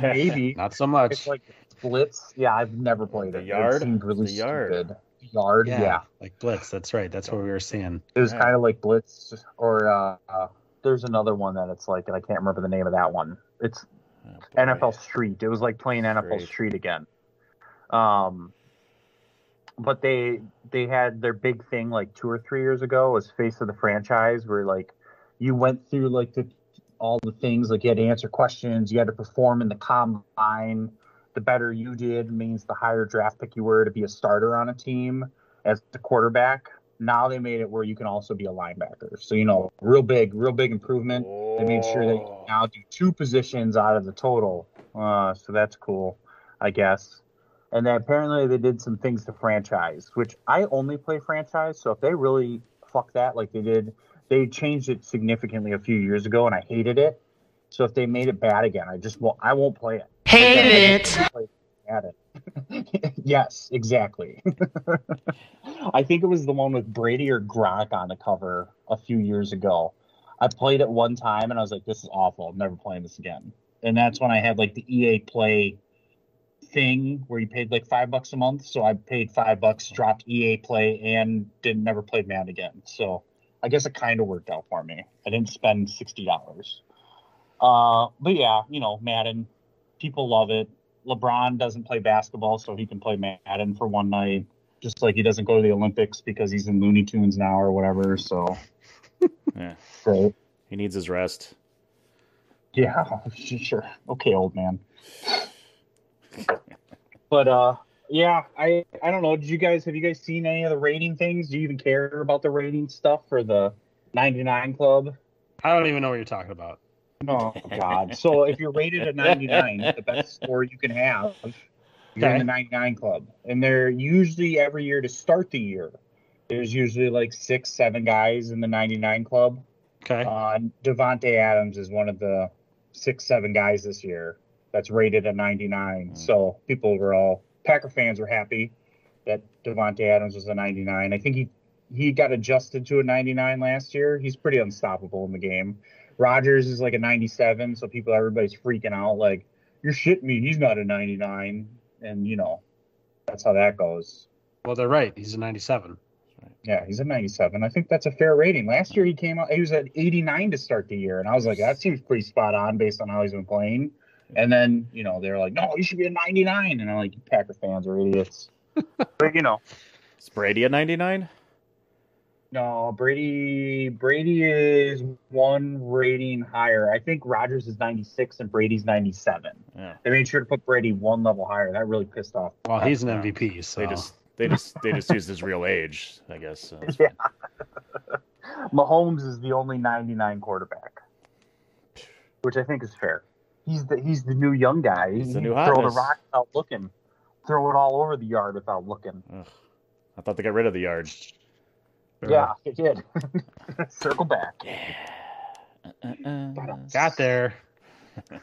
Maybe Not so it's much. like Blitz. Yeah, I've never played The it. yard? It seemed really The yard. stupid. Yard. Yeah. like Blitz. That's right. That's what we were seeing. It was Yeah. kind of like Blitz, or uh, uh, there's another one that it's like, and I can't remember the name of that one. It's Oh. NFL Street. It was like playing NFL Street. Street again. Um, but they they had their big thing like two or three years ago was face of the franchise, where like you went through like the all the things like you had to answer questions, you had to perform in the combine. The better you did means the higher draft pick you were to be a starter on a team as the quarterback. Now they made it where you can also be a linebacker. So you know, real big, real big improvement. They made sure that you Oh. can now do two positions out of the total. Uh, so that's cool, I guess. And then apparently they did some things to franchise, which I only play franchise. So if they really fuck that like they did, they changed it significantly a few years ago, and I hated it. So if they made it bad again, I just won't. I won't play it. Hate it. At it. yes, exactly. I think it was the one with Brady or Gronk on the cover a few years ago. I played it one time and I was like, "This is awful. I'm never playing this again." And that's when I had like the EA Play thing where you paid like five bucks a month. So I paid five bucks, dropped EA Play, and didn't never played Madden again. So I guess it kind of worked out for me. I didn't spend sixty dollars. Uh, but yeah, you know, Madden, people love it. LeBron doesn't play basketball, so he can play Madden for one night, just like he doesn't go to the Olympics because he's in Looney Tunes now or whatever. So, Yeah. great. He needs his rest. Yeah, sure. Okay, old man. But uh, yeah, I I don't know. Did you guys have you guys seen any of the rating things? Do you even care about the rating stuff for the 99 Club? I don't even know what you're talking about. Oh God! So if you're rated a 99, the best score you can have, you're in the 99 club, and they're usually every year to start the year. There's usually like six, seven guys in the 99 club. Okay. Uh, Davante Adams is one of the six, seven guys this year that's rated a 99. So people were all Packer fans were happy that Davante Adams was a 99. I think he he got adjusted to a 99 last year. He's pretty unstoppable in the game. Rodgers is like a 97, so people everybody's freaking out like you're shitting me. He's not a 99, and you know that's how that goes. Well, they're right. He's a 97. Yeah, he's a 97. I think that's a fair rating. Last year he came out, he was at 89 to start the year, and I was like, that seems pretty spot on based on how he's been playing. And then you know they're like, no, you should be a 99, and I'm like, Packer fans are idiots. but you know, Is Brady a 99? No, Brady Brady is one rating higher. I think Rodgers is 96 and Brady's 97. Yeah. They made sure to put Brady one level higher. That really pissed off. Well, he's an MVP, so They just they just they just used his real age, I guess. So it's Yeah. Mahomes is the only 99 quarterback, which I think is fair. He's the he's the new young guy. He's the new can throw the rock without looking, throw it all over the yard without looking. Ugh. I thought they got rid of the yard. Yeah, it did. Circle back. Yeah, got there.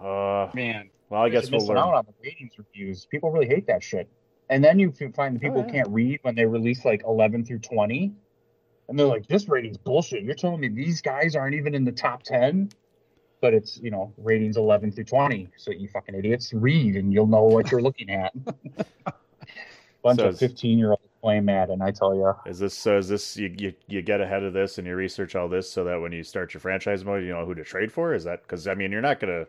Uh, Man, well, I guess we'll missing learn. out on the ratings reviews. People really hate that shit. And then you find the people Oh, yeah. can't read when they release like 11 through 20, and they're like, "This rating's bullshit." You're telling me these guys aren't even in the top 10, but it's you know ratings 11 through 20. So you fucking idiots, read and you'll know what you're looking at. Bunch So of 15 year olds playing Madden, I tell you. Is this so? Is this you, you you get ahead of this and you research all this so that when you start your franchise mode, you know who to trade for? Is that because I mean you're not gonna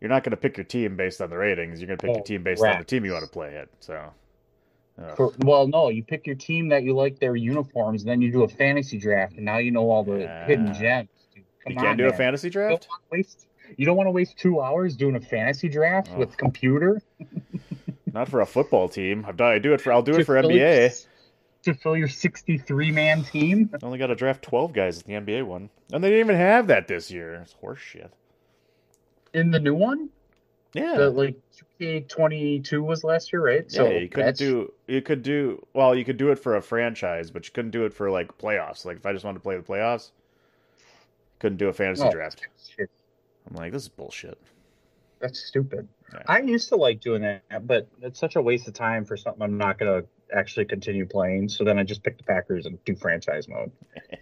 you're not gonna pick your team based on the ratings. You're gonna pick Oh, your team based on the team you want to play it. So ugh. Well, no, you pick your team that you like their uniforms, then you do a fantasy draft, and now you know all the hidden Ah. gems. Dude, you can't do a fantasy draft. You don't want to waste two hours doing a fantasy draft Oh. with computer. Not for a football team. I've done. I do it for. I'll do it for fill NBA. to fill your sixty-three man team. I Only got to draft twelve guys at the NBA one, and they didn't even have that this year. It's horseshit. In the new one, Yeah. The, like 2K22 was last year, right? yeah, you couldn't do you could do well, you could do it for a franchise, but you couldn't do it for like playoffs. Like if I just wanted to play the playoffs, couldn't do a fantasy Oh, draft. shit. I'm like, this is bullshit. That's stupid. Yeah. I used to like doing that, but it's such a waste of time for something I'm not going to actually continue playing. So then I just pick the Packers and do franchise mode.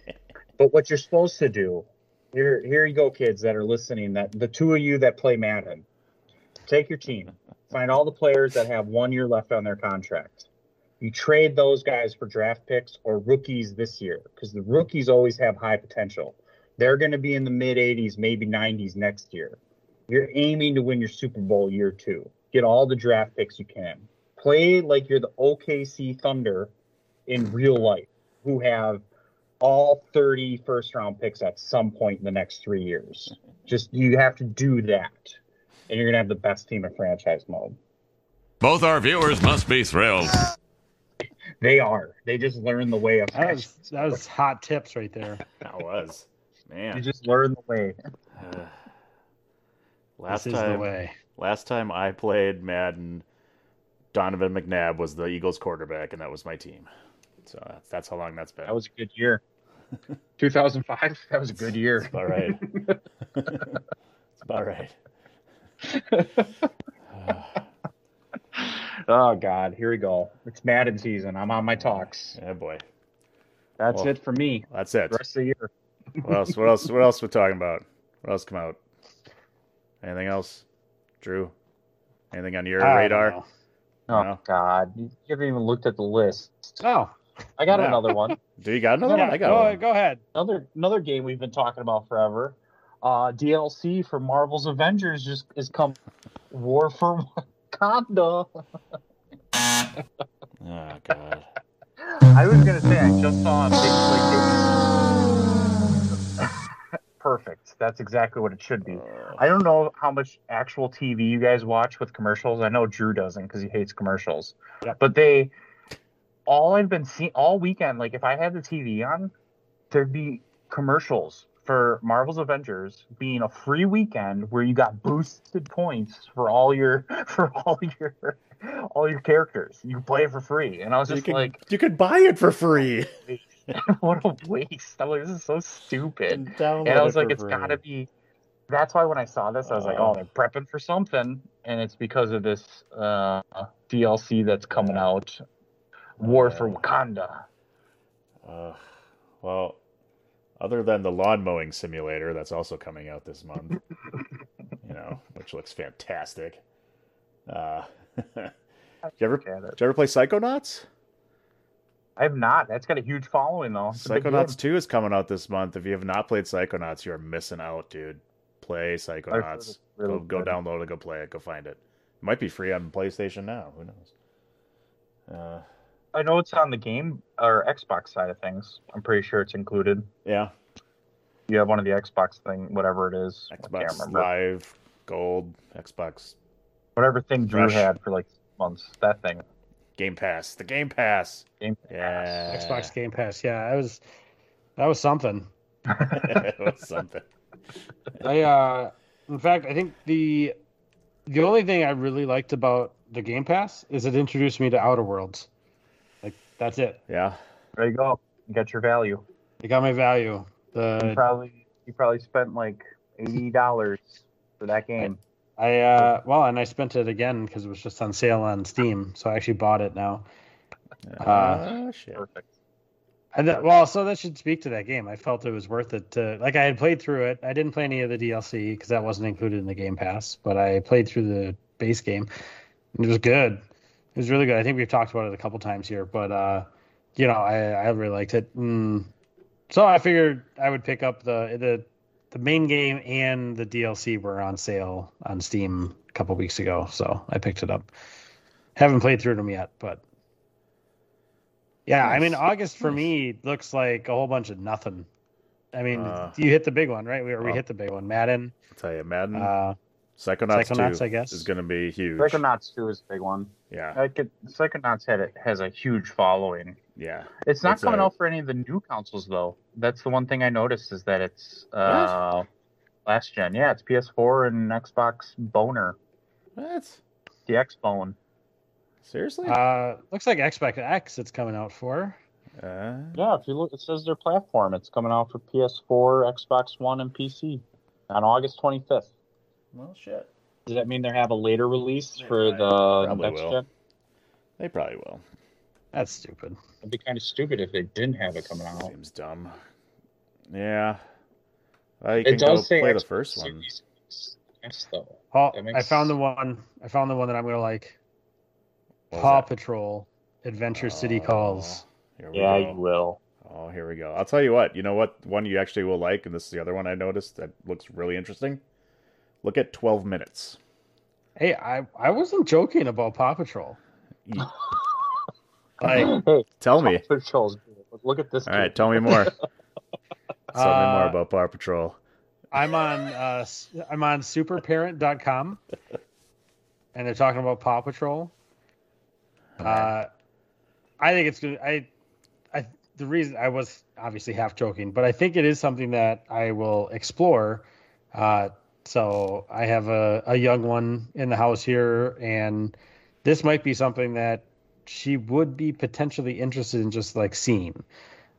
but what you're supposed to do, here, here you go, kids that are listening. That the two of you that play Madden, take your team, find all the players that have one year left on their contract. You trade those guys for draft picks or rookies this year because the rookies always have high potential. They're going to be in the mid 80s, maybe 90s next year. You're aiming to win your Super Bowl year two. Get all the draft picks you can. Play like you're the OKC Thunder in real life, who have all 30 first round picks at some point in the next three years. Just you have to do that, and you're going to have the best team in franchise mode. Both our viewers must be thrilled. They are. They just learn the way of That was that was hot tips right there. That was. Man. You just learn the way. Uh, Last This is the time way. last time I played Madden, Donovan McNabb was the Eagles quarterback and that was my team. So that's, that's how long that's been. That was a good year. 2005. That was a good year. That's about right. That's about right. Oh God, here we go. It's Madden season. I'm on my talks. Yeah, boy. That's Well, it for me. That's it. The rest of the year. What else? What else? What else We're talking about? What else come out? Anything else, Drew? Anything on your I radar? Oh No. God, you haven't even looked at the list. Oh, I got Yeah. another one. Do you got another yeah, one? I got go, one. go ahead. Another another game we've been talking about forever. Uh, DLC for Marvel's Avengers just is come. War for Wakanda. Oh God. I was gonna say I just saw a big like Perfect. That's exactly what it should be. Uh. I don't know how much actual TV you guys watch with commercials. I know Drew doesn't because he hates commercials. But they, all I've been seeing all weekend, like if I had the TV on, there'd be commercials for Marvel's Avengers being a free weekend where you got boosted points for all your for all your all your characters. You play it for free, and I was You just could, like, you could buy it for free. what a waste! I'm like, this is so stupid. And And I was like, for it's free. got to be. That's why when I saw this, I was like, Uh. oh, they're prepping for something, and it's because of this uh, DLC that's coming out, War for Uh. Wakanda. Uh, well, other than the lawn mowing simulator that's also coming out this month, you know, which looks fantastic. Uh, did you ever Look at it. did you ever play Psychonauts? I have not. That's got a huge following though. It's Psychonauts 2 is coming out this month. If you have not played Psychonauts, you are missing out, dude. Play Psychonauts. really go go download it, go play it, go find it. It might be free on PlayStation now. Who knows? Uh, I know it's on the game or Xbox side of things. I'm pretty sure it's included. yeah, You have one of the Xbox thing, whatever it is. Xbox. Live, Gold, Xbox Whatever thing Drew Fresh. had for like months. That thing. Game Pass. The Game Pass. Game Yeah. Xbox Game Pass. Yeah, that was that was something. it was something. I uh in fact I think the the only thing I really liked about the Game Pass is it introduced me to Outer Worlds. Like that's it. Yeah. There you go. You got your value. You got my value. You The probably you probably spent like eighty dollars for that game. I uh well and I spent it again because it was just on sale on Steam, so I actually bought it now. Ah, shit. Perfect. And that, well, so that should speak to that game. I felt it was worth it. To, like I had played through it. I didn't play any of the DLC because that wasn't included in the Game Pass. But I played through the base game, and it was good. It was really good. I think we've talked about it a couple times here, but uh, you know, I, I really liked it. Mm. So I figured I would pick up the the the main game and the DLC were on sale on Steam a couple weeks ago, so I picked it up. Haven't played through them yet, but yeah, I mean August for me looks like a whole bunch of nothing. I mean, Uh, you hit the big one, right? We we hit the big one. Madden, I'll tell you, Madden, uh, Psychonauts, Psychonauts, 2 I guess. is going to be huge. Psychonauts 2 is a big one. Yeah. I could, Psychonauts had it has a huge following. Yeah. It's not It's coming a- out for any of the new consoles though. That's the one thing I noticed is that it's uh last gen. Yeah, it's PS4 and Xbox Boner. What? The X Phone. Seriously? Uh, looks like Xbox X it's coming out for. Uh, Yeah, if you look, it says their platform. It's coming out for PS4, Xbox One, and PC on August 25th. well, shit. Does that mean they have a later release for the probably next will. gen? They probably will. That's stupid. It'd be kind of stupid if they didn't have it coming out. Seems dumb. Yeah. Well, you It can go does say play the Xbox first one. Series X, though. Oh, That I found the one. I found the one that I'm gonna like. What Paw? Patrol Adventure City Oh, Calls. Here we Yeah, go. you will. Oh, here we go. I'll tell you what. You know what? One you actually will like, and this is the other one I noticed that looks really interesting. Look at 12 minutes. Hey, I I wasn't joking about Paw Patrol. Ye- Like, Hey, Tell me. Patrol's good. Look at this. All right, kid. tell me more. tell me more Uh, about Paw Patrol. I'm on uh s- I'm on superparent.com and they're talking about Paw Patrol. Uh I think it's good. I I the reason I was obviously half joking, but I think it is something that I will explore. Uh so I have a, a young one in the house here and this might be something that she would be potentially interested in just like seeing.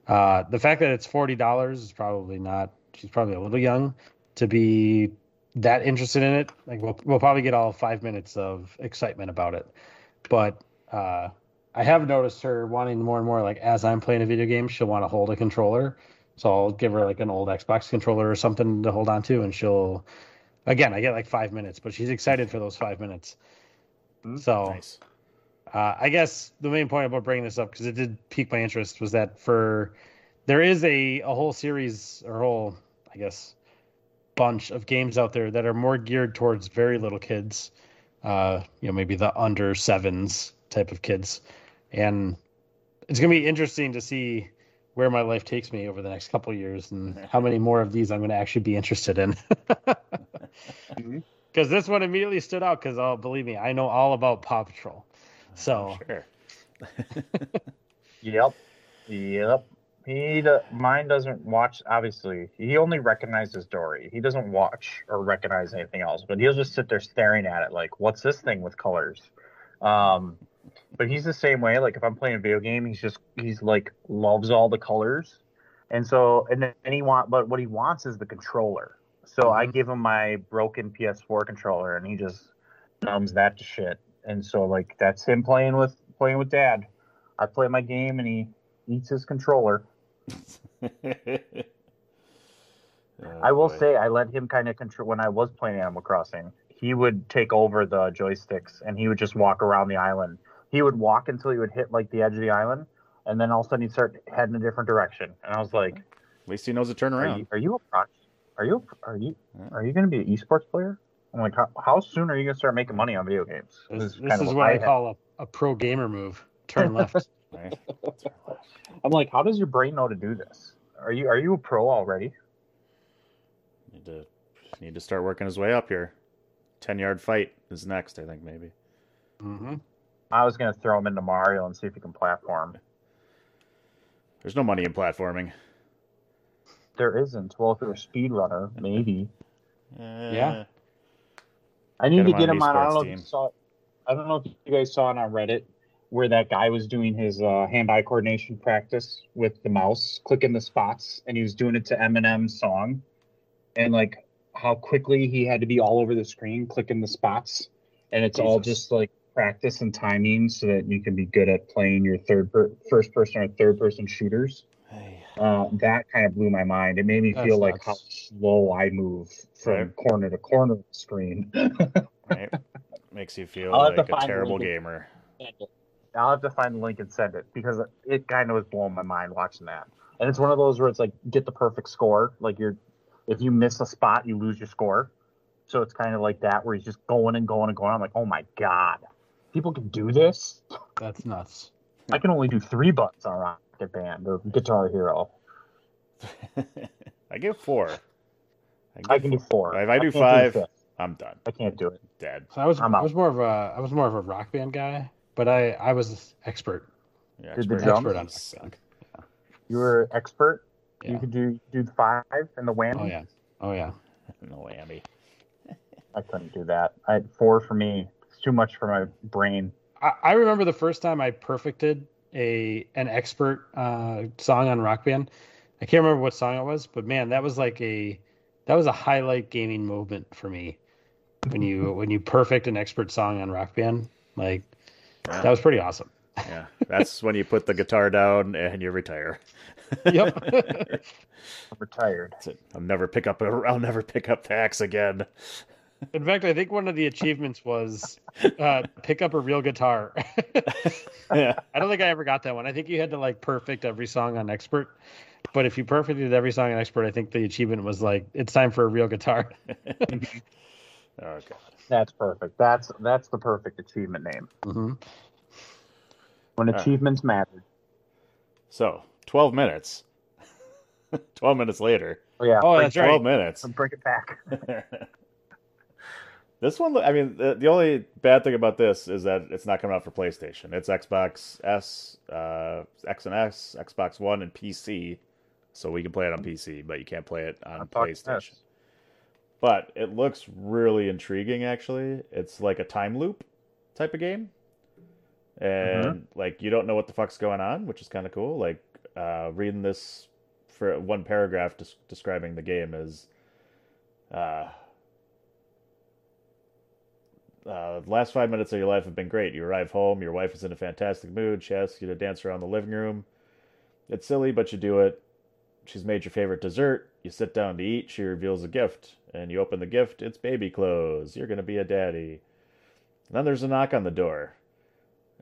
Uh, the fact that it's forty dollars is probably not. She's probably a little young to be that interested in it. Like we'll we'll probably get all five minutes of excitement about it, but uh, I have noticed her wanting more and more. Like as I'm playing a video game, she'll want to hold a controller, so I'll give her like an old Xbox controller or something to hold on to, and she'll. Again, I get like five minutes, but she's excited for those five minutes. So Nice. Uh, I guess the main point about bringing this up because it did pique my interest was that for there is a a whole series or whole I guess bunch of games out there that are more geared towards very little kids, uh, you know maybe the under sevens type of kids, and it's gonna be interesting to see where my life takes me over the next couple of years and how many more of these I'm going to actually be interested in. Because this one immediately stood out because, oh, believe me, I know all about Paw Patrol. So Sure. Yep. Yep. He do, mine doesn't watch. Obviously, he only recognizes Dory. He doesn't watch or recognize anything else. But he'll just sit there staring at it, like, "What's this thing with colors?" Um, but he's the same way. Like if I'm playing a video game, he's just he's like loves all the colors, and so and then he want. But what he wants is the controller. So I give him my broken PS4 controller, and he just numbs that to shit. And so like that's him playing with playing with dad. I play my game, and he eats his controller. Oh, I will boy. say I let him kind of control when I was playing Animal Crossing. He would take over the joysticks and he would just walk around the island. He would walk until he would hit like the edge of the island, and then all of a sudden he'd start heading a different direction. And I was like, At least he knows to turn "Are around. you, are you a pro? Are you are you are you going to be an esports player?" I'm like, "How, how soon are you going to start making money on video games?" this, is this is what what I had. call a, a pro gamer move. Turn left. Right? I'm like, "How does your brain know to do this? Are you are you a pro already?" Need to need to start working his way up here. Ten yard fight is next, I think maybe. hmm I was going to throw him into Mario and see if he can platform. There's no money in platforming. There isn't. Well, if you're a speedrunner, maybe. Yeah. I need Get to get him on. I don't know if you saw. I don't know if you guys saw it on Reddit where that guy was doing his uh, hand-eye coordination practice with the mouse, clicking the spots, and he was doing it to Eminem's song, and like how quickly he had to be all over the screen clicking the spots, and it's all just like practice and timing so that you can be good at playing your third per- first person or third person shooters. Hey. Uh, that kind of blew my mind. It made me That's feel like how slow I move from Right. corner to corner of the screen. Right? Makes you feel I'll like a terrible gamer. I'll have to find the link and send it because it kind of was blowing my mind watching that. And it's one of those where it's like get the perfect score. Like you're, if you miss a spot, you lose your score. So it's kind of like that where he's just going and going and going. I'm like, oh my god, people can do this. That's nuts. I can only do three buttons on Rock Band or Guitar Hero. I give four. I can do four. If I do can't do. I'm done. I can't do it. Dead. So I was I'm I out. was more of a I was more of a rock band guy, but I I was expert Yeah, expert. expert on rock band. You were expert. You could do do the five and the whammy. Oh yeah. Oh yeah. No whammy. I couldn't do that. I had four for me. It's too much for my brain. I, I remember the first time I perfected a an expert uh, song on Rock Band. I can't remember what song it was, but man, that was like a that was a highlight gaming moment for me. When you when you perfect an expert song on Rock Band, like Yeah. that was pretty awesome. Yeah, that's when you put the guitar down and you retire. Yep. I'm retired. I'll never pick up a. I'll never pick up the axe again. In fact, I think one of the achievements was uh, pick up a real guitar. Yeah. I don't think I ever got that one. I think you had to like perfect every song on expert. But if you perfected every song on expert, I think the achievement was like it's time for a real guitar. Oh god. That's perfect. That's that's the perfect achievement name. hmm When Alright. achievements matter. So twelve minutes. twelve minutes later. Oh yeah. Oh, bring, that's right. Twelve minutes. bring it back. This one, I mean, the, the only bad thing about this is that it's not coming out for PlayStation. It's Xbox S, uh, X and S, Xbox One, and PC. So we can play it on PC, but you can't play it on Xbox PlayStation. S. But it looks really intriguing. Actually, it's like a time loop type of game, and like you don't know what the fuck's going on, which is kind of cool. Like uh, reading this for one paragraph des- describing the game is. Uh, uh, the last five minutes of your life have been great. You arrive home, your wife is in a fantastic mood. She asks you to dance around the living room. It's silly, but you do it. She's made your favorite dessert. You sit down to eat. She reveals a gift, and you open the gift. It's baby clothes. You're going to be a daddy. And then there's a knock on the door,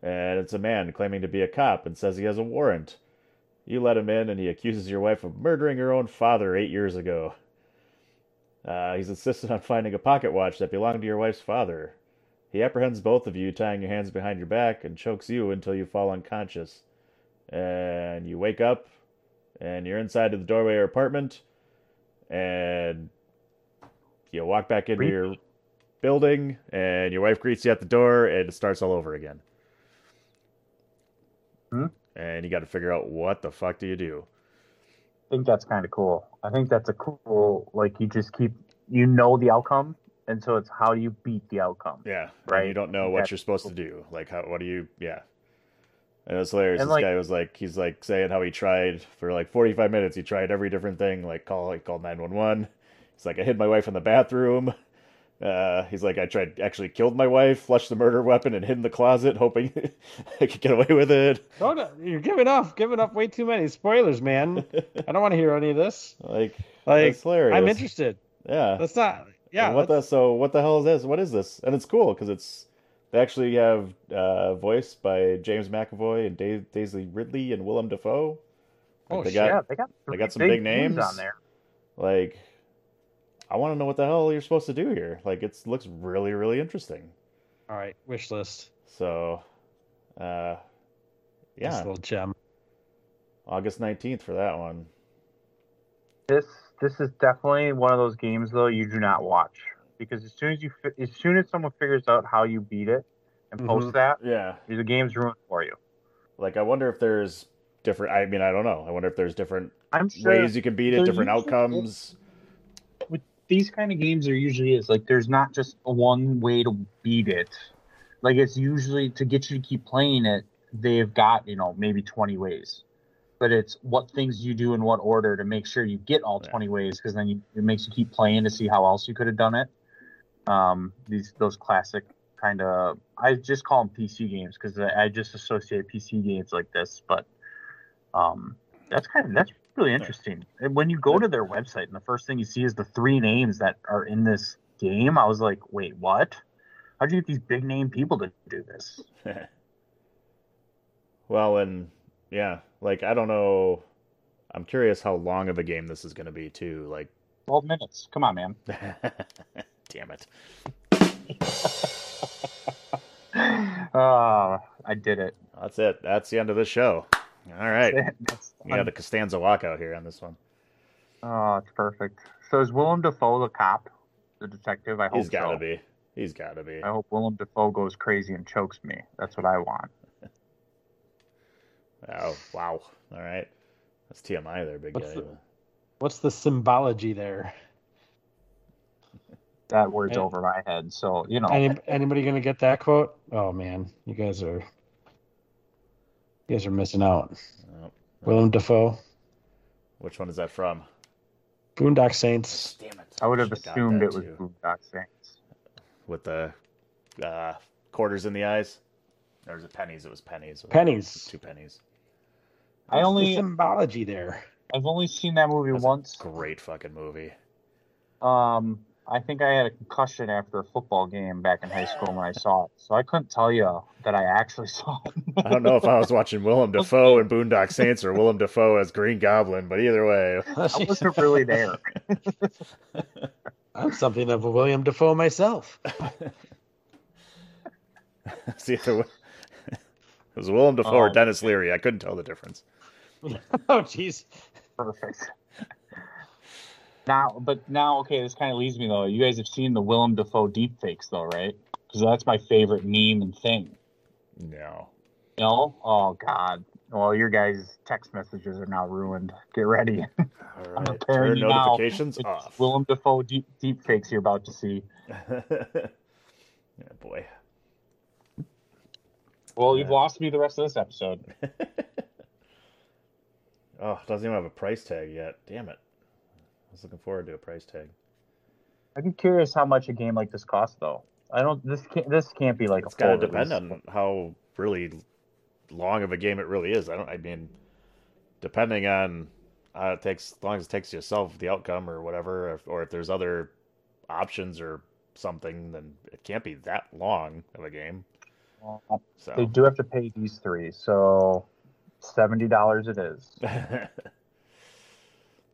and it's a man claiming to be a cop and says he has a warrant. You let him in, and he accuses your wife of murdering her own father eight years ago. Uh, he's insisted on finding a pocket watch that belonged to your wife's father. He apprehends both of you, tying your hands behind your back, and chokes you until you fall unconscious. And you wake up, and you're inside of the doorway your apartment, and you walk back into Creepy. your building, and your wife greets you at the door, and it starts all over again. Hmm? And you got to figure out what the fuck do you do? I think that's kind of cool. I think that's a cool like you just keep you know the outcome, and so it's how you beat the outcome. Yeah, Right. And you don't know what That's you're supposed to do. Like, how? What do you? Yeah. And it's hilarious. And, this like- guy was like, he's like saying how he tried for like 45 minutes. He tried every different thing. Like call, he called 911. He's like, I hid my wife in the bathroom. Uh, he's like, I tried actually killed my wife, flushed the murder weapon, and hid in the closet, hoping I could get away with it. Don't, you're giving up, giving up way too many spoilers, man. I don't want to hear any of this. Like, Like, that's hilarious. I'm interested. Yeah. That's not. Yeah. And what the so what the hell is this? What is this? And it's cool because it's they actually have uh, voiced by James McAvoy and Dave, Daisy Ridley and Willem Dafoe. Like, Oh, they shit. got yeah, they got they got some big names. on there. like I want to know what the hell you're supposed to do here. Like it looks really really interesting. All right, wish list. So, uh, This yeah, little gem. August nineteenth for that one. This this is definitely one of those games though you do not watch because as soon as you fi- as soon as someone figures out how you beat it and Mm-hmm. posts that, Yeah, the game's ruined for you. like I wonder if there's different. I mean, I don't know. I wonder if there's different I'm sure ways you can beat it, different usually outcomes. with these kind of games there usually is like there's not just one way to beat it like it's usually to get you to keep playing it they've got you know maybe 20 ways but it's what things you do in what order to make sure you get all Yeah. 20 ways because then you, it makes you keep playing to see how else you could have done it um these those classic kind of i just call them pc games because I, I just associate pc games like this but um that's kind of that's really interesting. And when you go to their website and the first thing you see is the three names that are in this game, I was like, wait, what? How'd you get these big name people to do this? well, and yeah, like I don't know. I'm curious how long of a game this is going to be too. Like, 12 minutes. Come on, man. damn it. Oh, I did it. That's it. That's the end of the show. All right. We got a Costanza walkout here on this one. Oh, it's perfect. So is Willem Dafoe the cop, the detective? I hope He's got to so. be. He's got to be. I hope Willem Dafoe goes crazy and chokes me. That's what I want. Oh, wow. All right. That's TMI there, big What's guy. the- What's the symbology there? that word's Hey. over my head. So you know, Any, anybody gonna get that quote? Oh man, you guys are you guys are missing out. Oh, Willem Dafoe, which one is that from? Boondock Saints. Damn it! I would have Should've assumed that it was too. Boondock Saints. with the uh, quarters in the eyes. Or was it pennies? It was pennies. Pennies. Two pennies. I What's only the symbology there. I've only seen that movie That's a once. Great fucking movie. Um, I think I had a concussion after a football game back in high school when I saw it, so I couldn't tell you that I actually saw it. I don't know if I was watching Willem Dafoe in Boondock Saints or Willem Dafoe as Green Goblin, but either way, I wasn't really there. I'm something of a William Dafoe myself. it's either it was Willem Dafoe or Oh. Denis Leary. I couldn't tell the difference. oh jeez. Perfect. Now, but now, okay, this kind of leads me though. You guys have seen the Willem Dafoe deepfakes, though, right? Because that's my favorite meme and thing. No. No? Oh God. Well, your guys' text messages are now ruined. Get ready. All I'm right. preparing Turn you now. notifications It's off. Willem Dafoe deep deepfakes you're about to see. yeah, boy. Well, you've lost me the rest of this episode. Oh, it doesn't even have a price tag yet. Damn it. I was looking forward to a price tag. I'd be curious how much a game like this costs, though. I don't. This can't. This can't be like It's a got to full depend release. on how really long of a game it really is. I don't. I mean, depending on how it takes, as long as it takes yourself the outcome or whatever, if, or if there's other options or something, then it can't be that long of a game. Well, So They do have to pay these three, so seventy dollars it is. I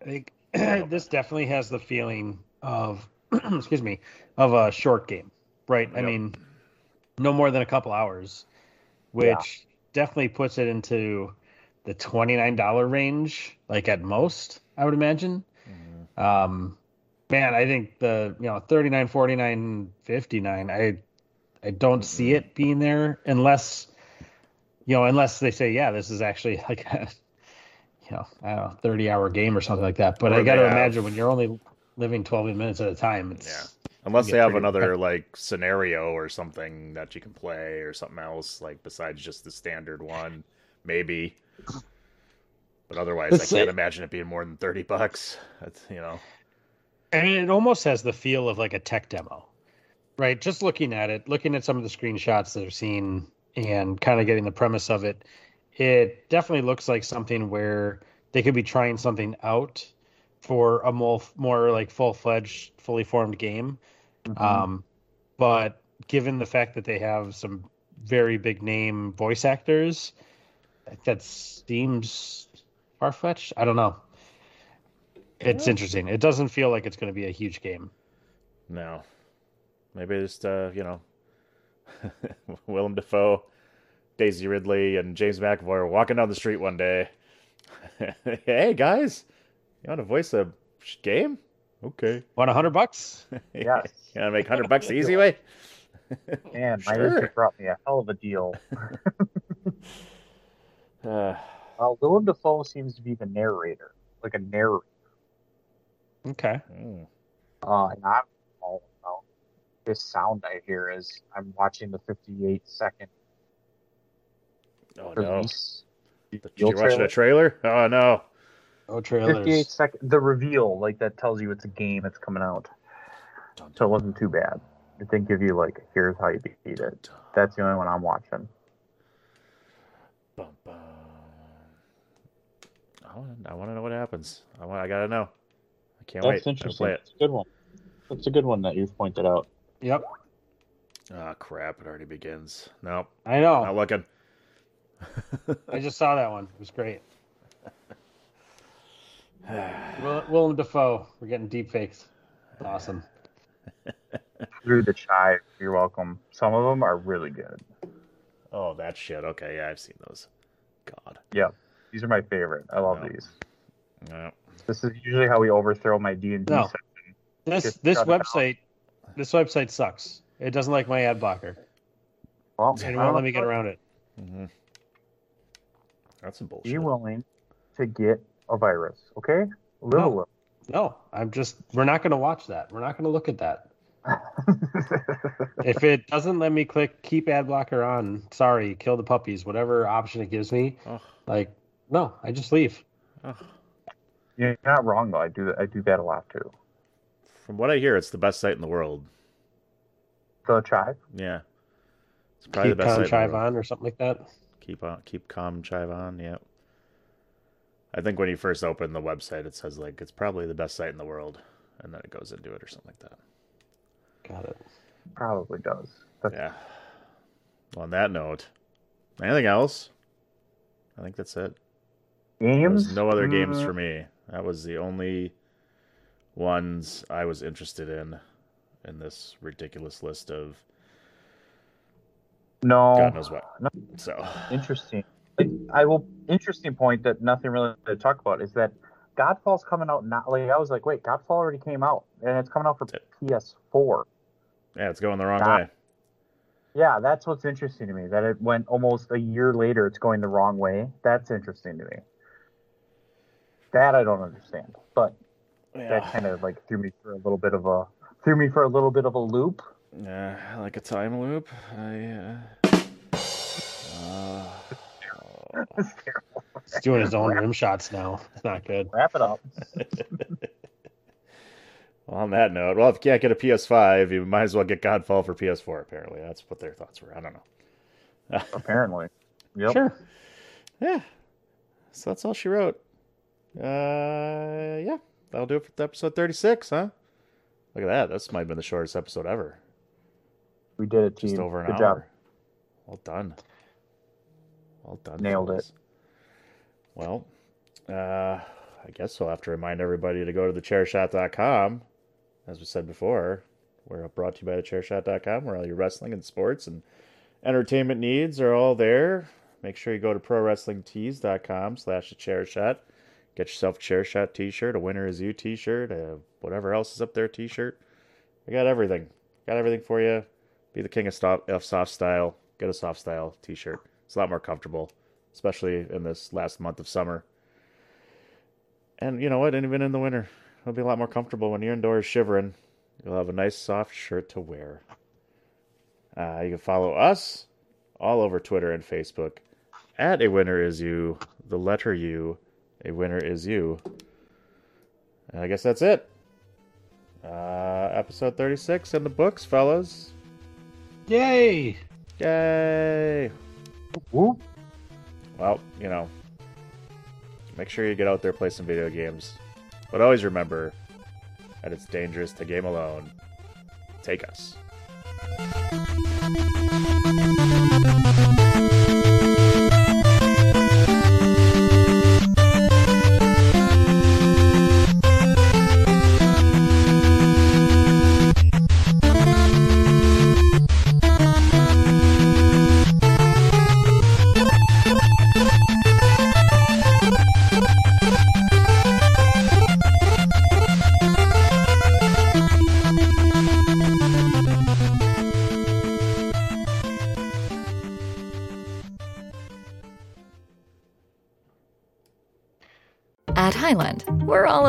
think this definitely has the feeling of, excuse me, of a short game, right? I mean, no more than a couple hours, which Yeah. definitely puts it into the twenty nine dollar range, like at most, I would imagine. Mhm. Um, man, I think the you know 39, 49, 59, I I don't see mm-hmm. it being there unless you know unless they say yeah this is actually like a you know I don't know 30 hour game or something like that. But Or I got to imagine when you're only living 12 minutes at a time, it's Yeah. Unless they have another repetitive. like scenario or something that you can play or something else like besides just the standard one, maybe. But otherwise, Let's I can't say- imagine it being more than thirty bucks. That's you know. and it almost has the feel of like a tech demo, right? Just looking at it, looking at some of the screenshots that I've seen, and kind of getting the premise of it, it definitely looks like something where they could be trying something out for a more more like full fledged, fully formed game. Um, but given the fact that they have some very big name voice actors, that seems far fetched. I don't know. It's interesting. It doesn't feel like it's going to be a huge game. No. Maybe just uh, you know Willem Dafoe, Daisy Ridley, and James McAvoy are walking down the street one day. hey guys, you want to voice a game? Okay. Want a hundred bucks? yeah. You want to make hundred bucks the easy way? Man, my Sure. agent brought me a hell of a deal. Uh, Uh, Willem Dafoe seems to be the narrator, like a narrator. Okay. mm, Uh, and I'm all about this sound I hear is I'm watching the 58 second oh no! release. Did you reveal watch the trailer? Oh no! Oh, trailers. second, the reveal, like that tells you it's a game that's coming out. So it wasn't too bad. It didn't give you like, here's how you beat it. That's the only one I'm watching. Bum, bum. I want I want to know what happens. I want. I gotta know. I can't wait. That's interesting. Play. It's a good one. That's a good one that you've pointed out. Yep. Oh crap! It already begins. Nope. I know. Not looking. I just saw that one. It was great. Will, Willem Dafoe. We're getting deep fakes. Awesome. Through the chive, you're welcome. Some of them are really good. Oh, that shit. Okay, yeah, I've seen those. God. Yeah, these are my favorite. I love No. these. No. This is usually how we overthrow my D and D No. section. This Just this shut it website this website sucks. It doesn't like my ad blocker. Well, It won't let me get around it. hmm That's some bullshit. Be willing to get a virus, okay? A little. No. No, I'm just we're not going to watch that. We're not going to look at that. if it doesn't let me click keep ad blocker on, sorry, kill the puppies, whatever option it gives me, Oh. like no, I just leave. You're not wrong though. I do I do that a lot too. From what I hear, it's the best site in the world. Go try. Yeah, it's probably keep the best con site chive on or something like that. Keep on, keep calm, chive on. Yeah. I think when you first open the website, it says like it's probably the best site in the world, and then it goes into it or something like that. Got it. Probably does. That's, Yeah. On that note, anything else? I think that's it. Games? No other games Mm. for me. That was the only ones I was interested in in this ridiculous list of No. God knows what. No. So Interesting. I, will. Interesting point that nothing really to talk about is that Godfall's coming out not like I was like, wait, Godfall already came out and it's coming out for PS4. yeah, it's going the wrong Nah. way. Yeah, that's what's interesting to me. That it went almost a year later. It's going the wrong way. That's interesting to me. That I don't understand, but that kind of like threw me for a little bit of a threw me for a little bit of a loop. Yeah, like a time loop. I, uh, uh, It's terrible. He's doing his own rim shots now. It's not good. Wrap it up. well, on that note, well, if you can't get a PS5, you might as well get Godfall for PS4. Apparently, that's what their thoughts were. I don't know. Apparently. Yep. Sure. Yeah. So that's all she wrote. Uh, yeah, that'll do it for episode 36, huh? Look at that. This might have been the shortest episode ever. We did it, Just team. over an Good hour. job. Well done. Well done. Nailed it. Well, uh, I guess we'll have to remind everybody to go to thechairshot.com. As we said before, we're brought to you by thechairshot.com, where all your wrestling and sports and entertainment needs are all there. Make sure you go to prowrestlingtees.com slash the chair shot. Get yourself a chair shot t-shirt, a winner is you t-shirt, uh, whatever else is up there t-shirt. I got everything. Got everything for you. Be the king of, stop, of soft style. Get a soft style t-shirt. It's a lot more comfortable, especially in this last month of summer. And you know what? Even in the winter, it'll be a lot more comfortable when you're indoors shivering. You'll have a nice soft shirt to wear. Uh, you can follow us all over Twitter and Facebook at a winner is you, the letter U, a winner is you. And I guess that's it. Uh, episode 36 in the books, fellas. Yay! Yay! Whoop. Well, you know, make sure you get out there, play some video games. But always remember that it's dangerous to game alone. Take us.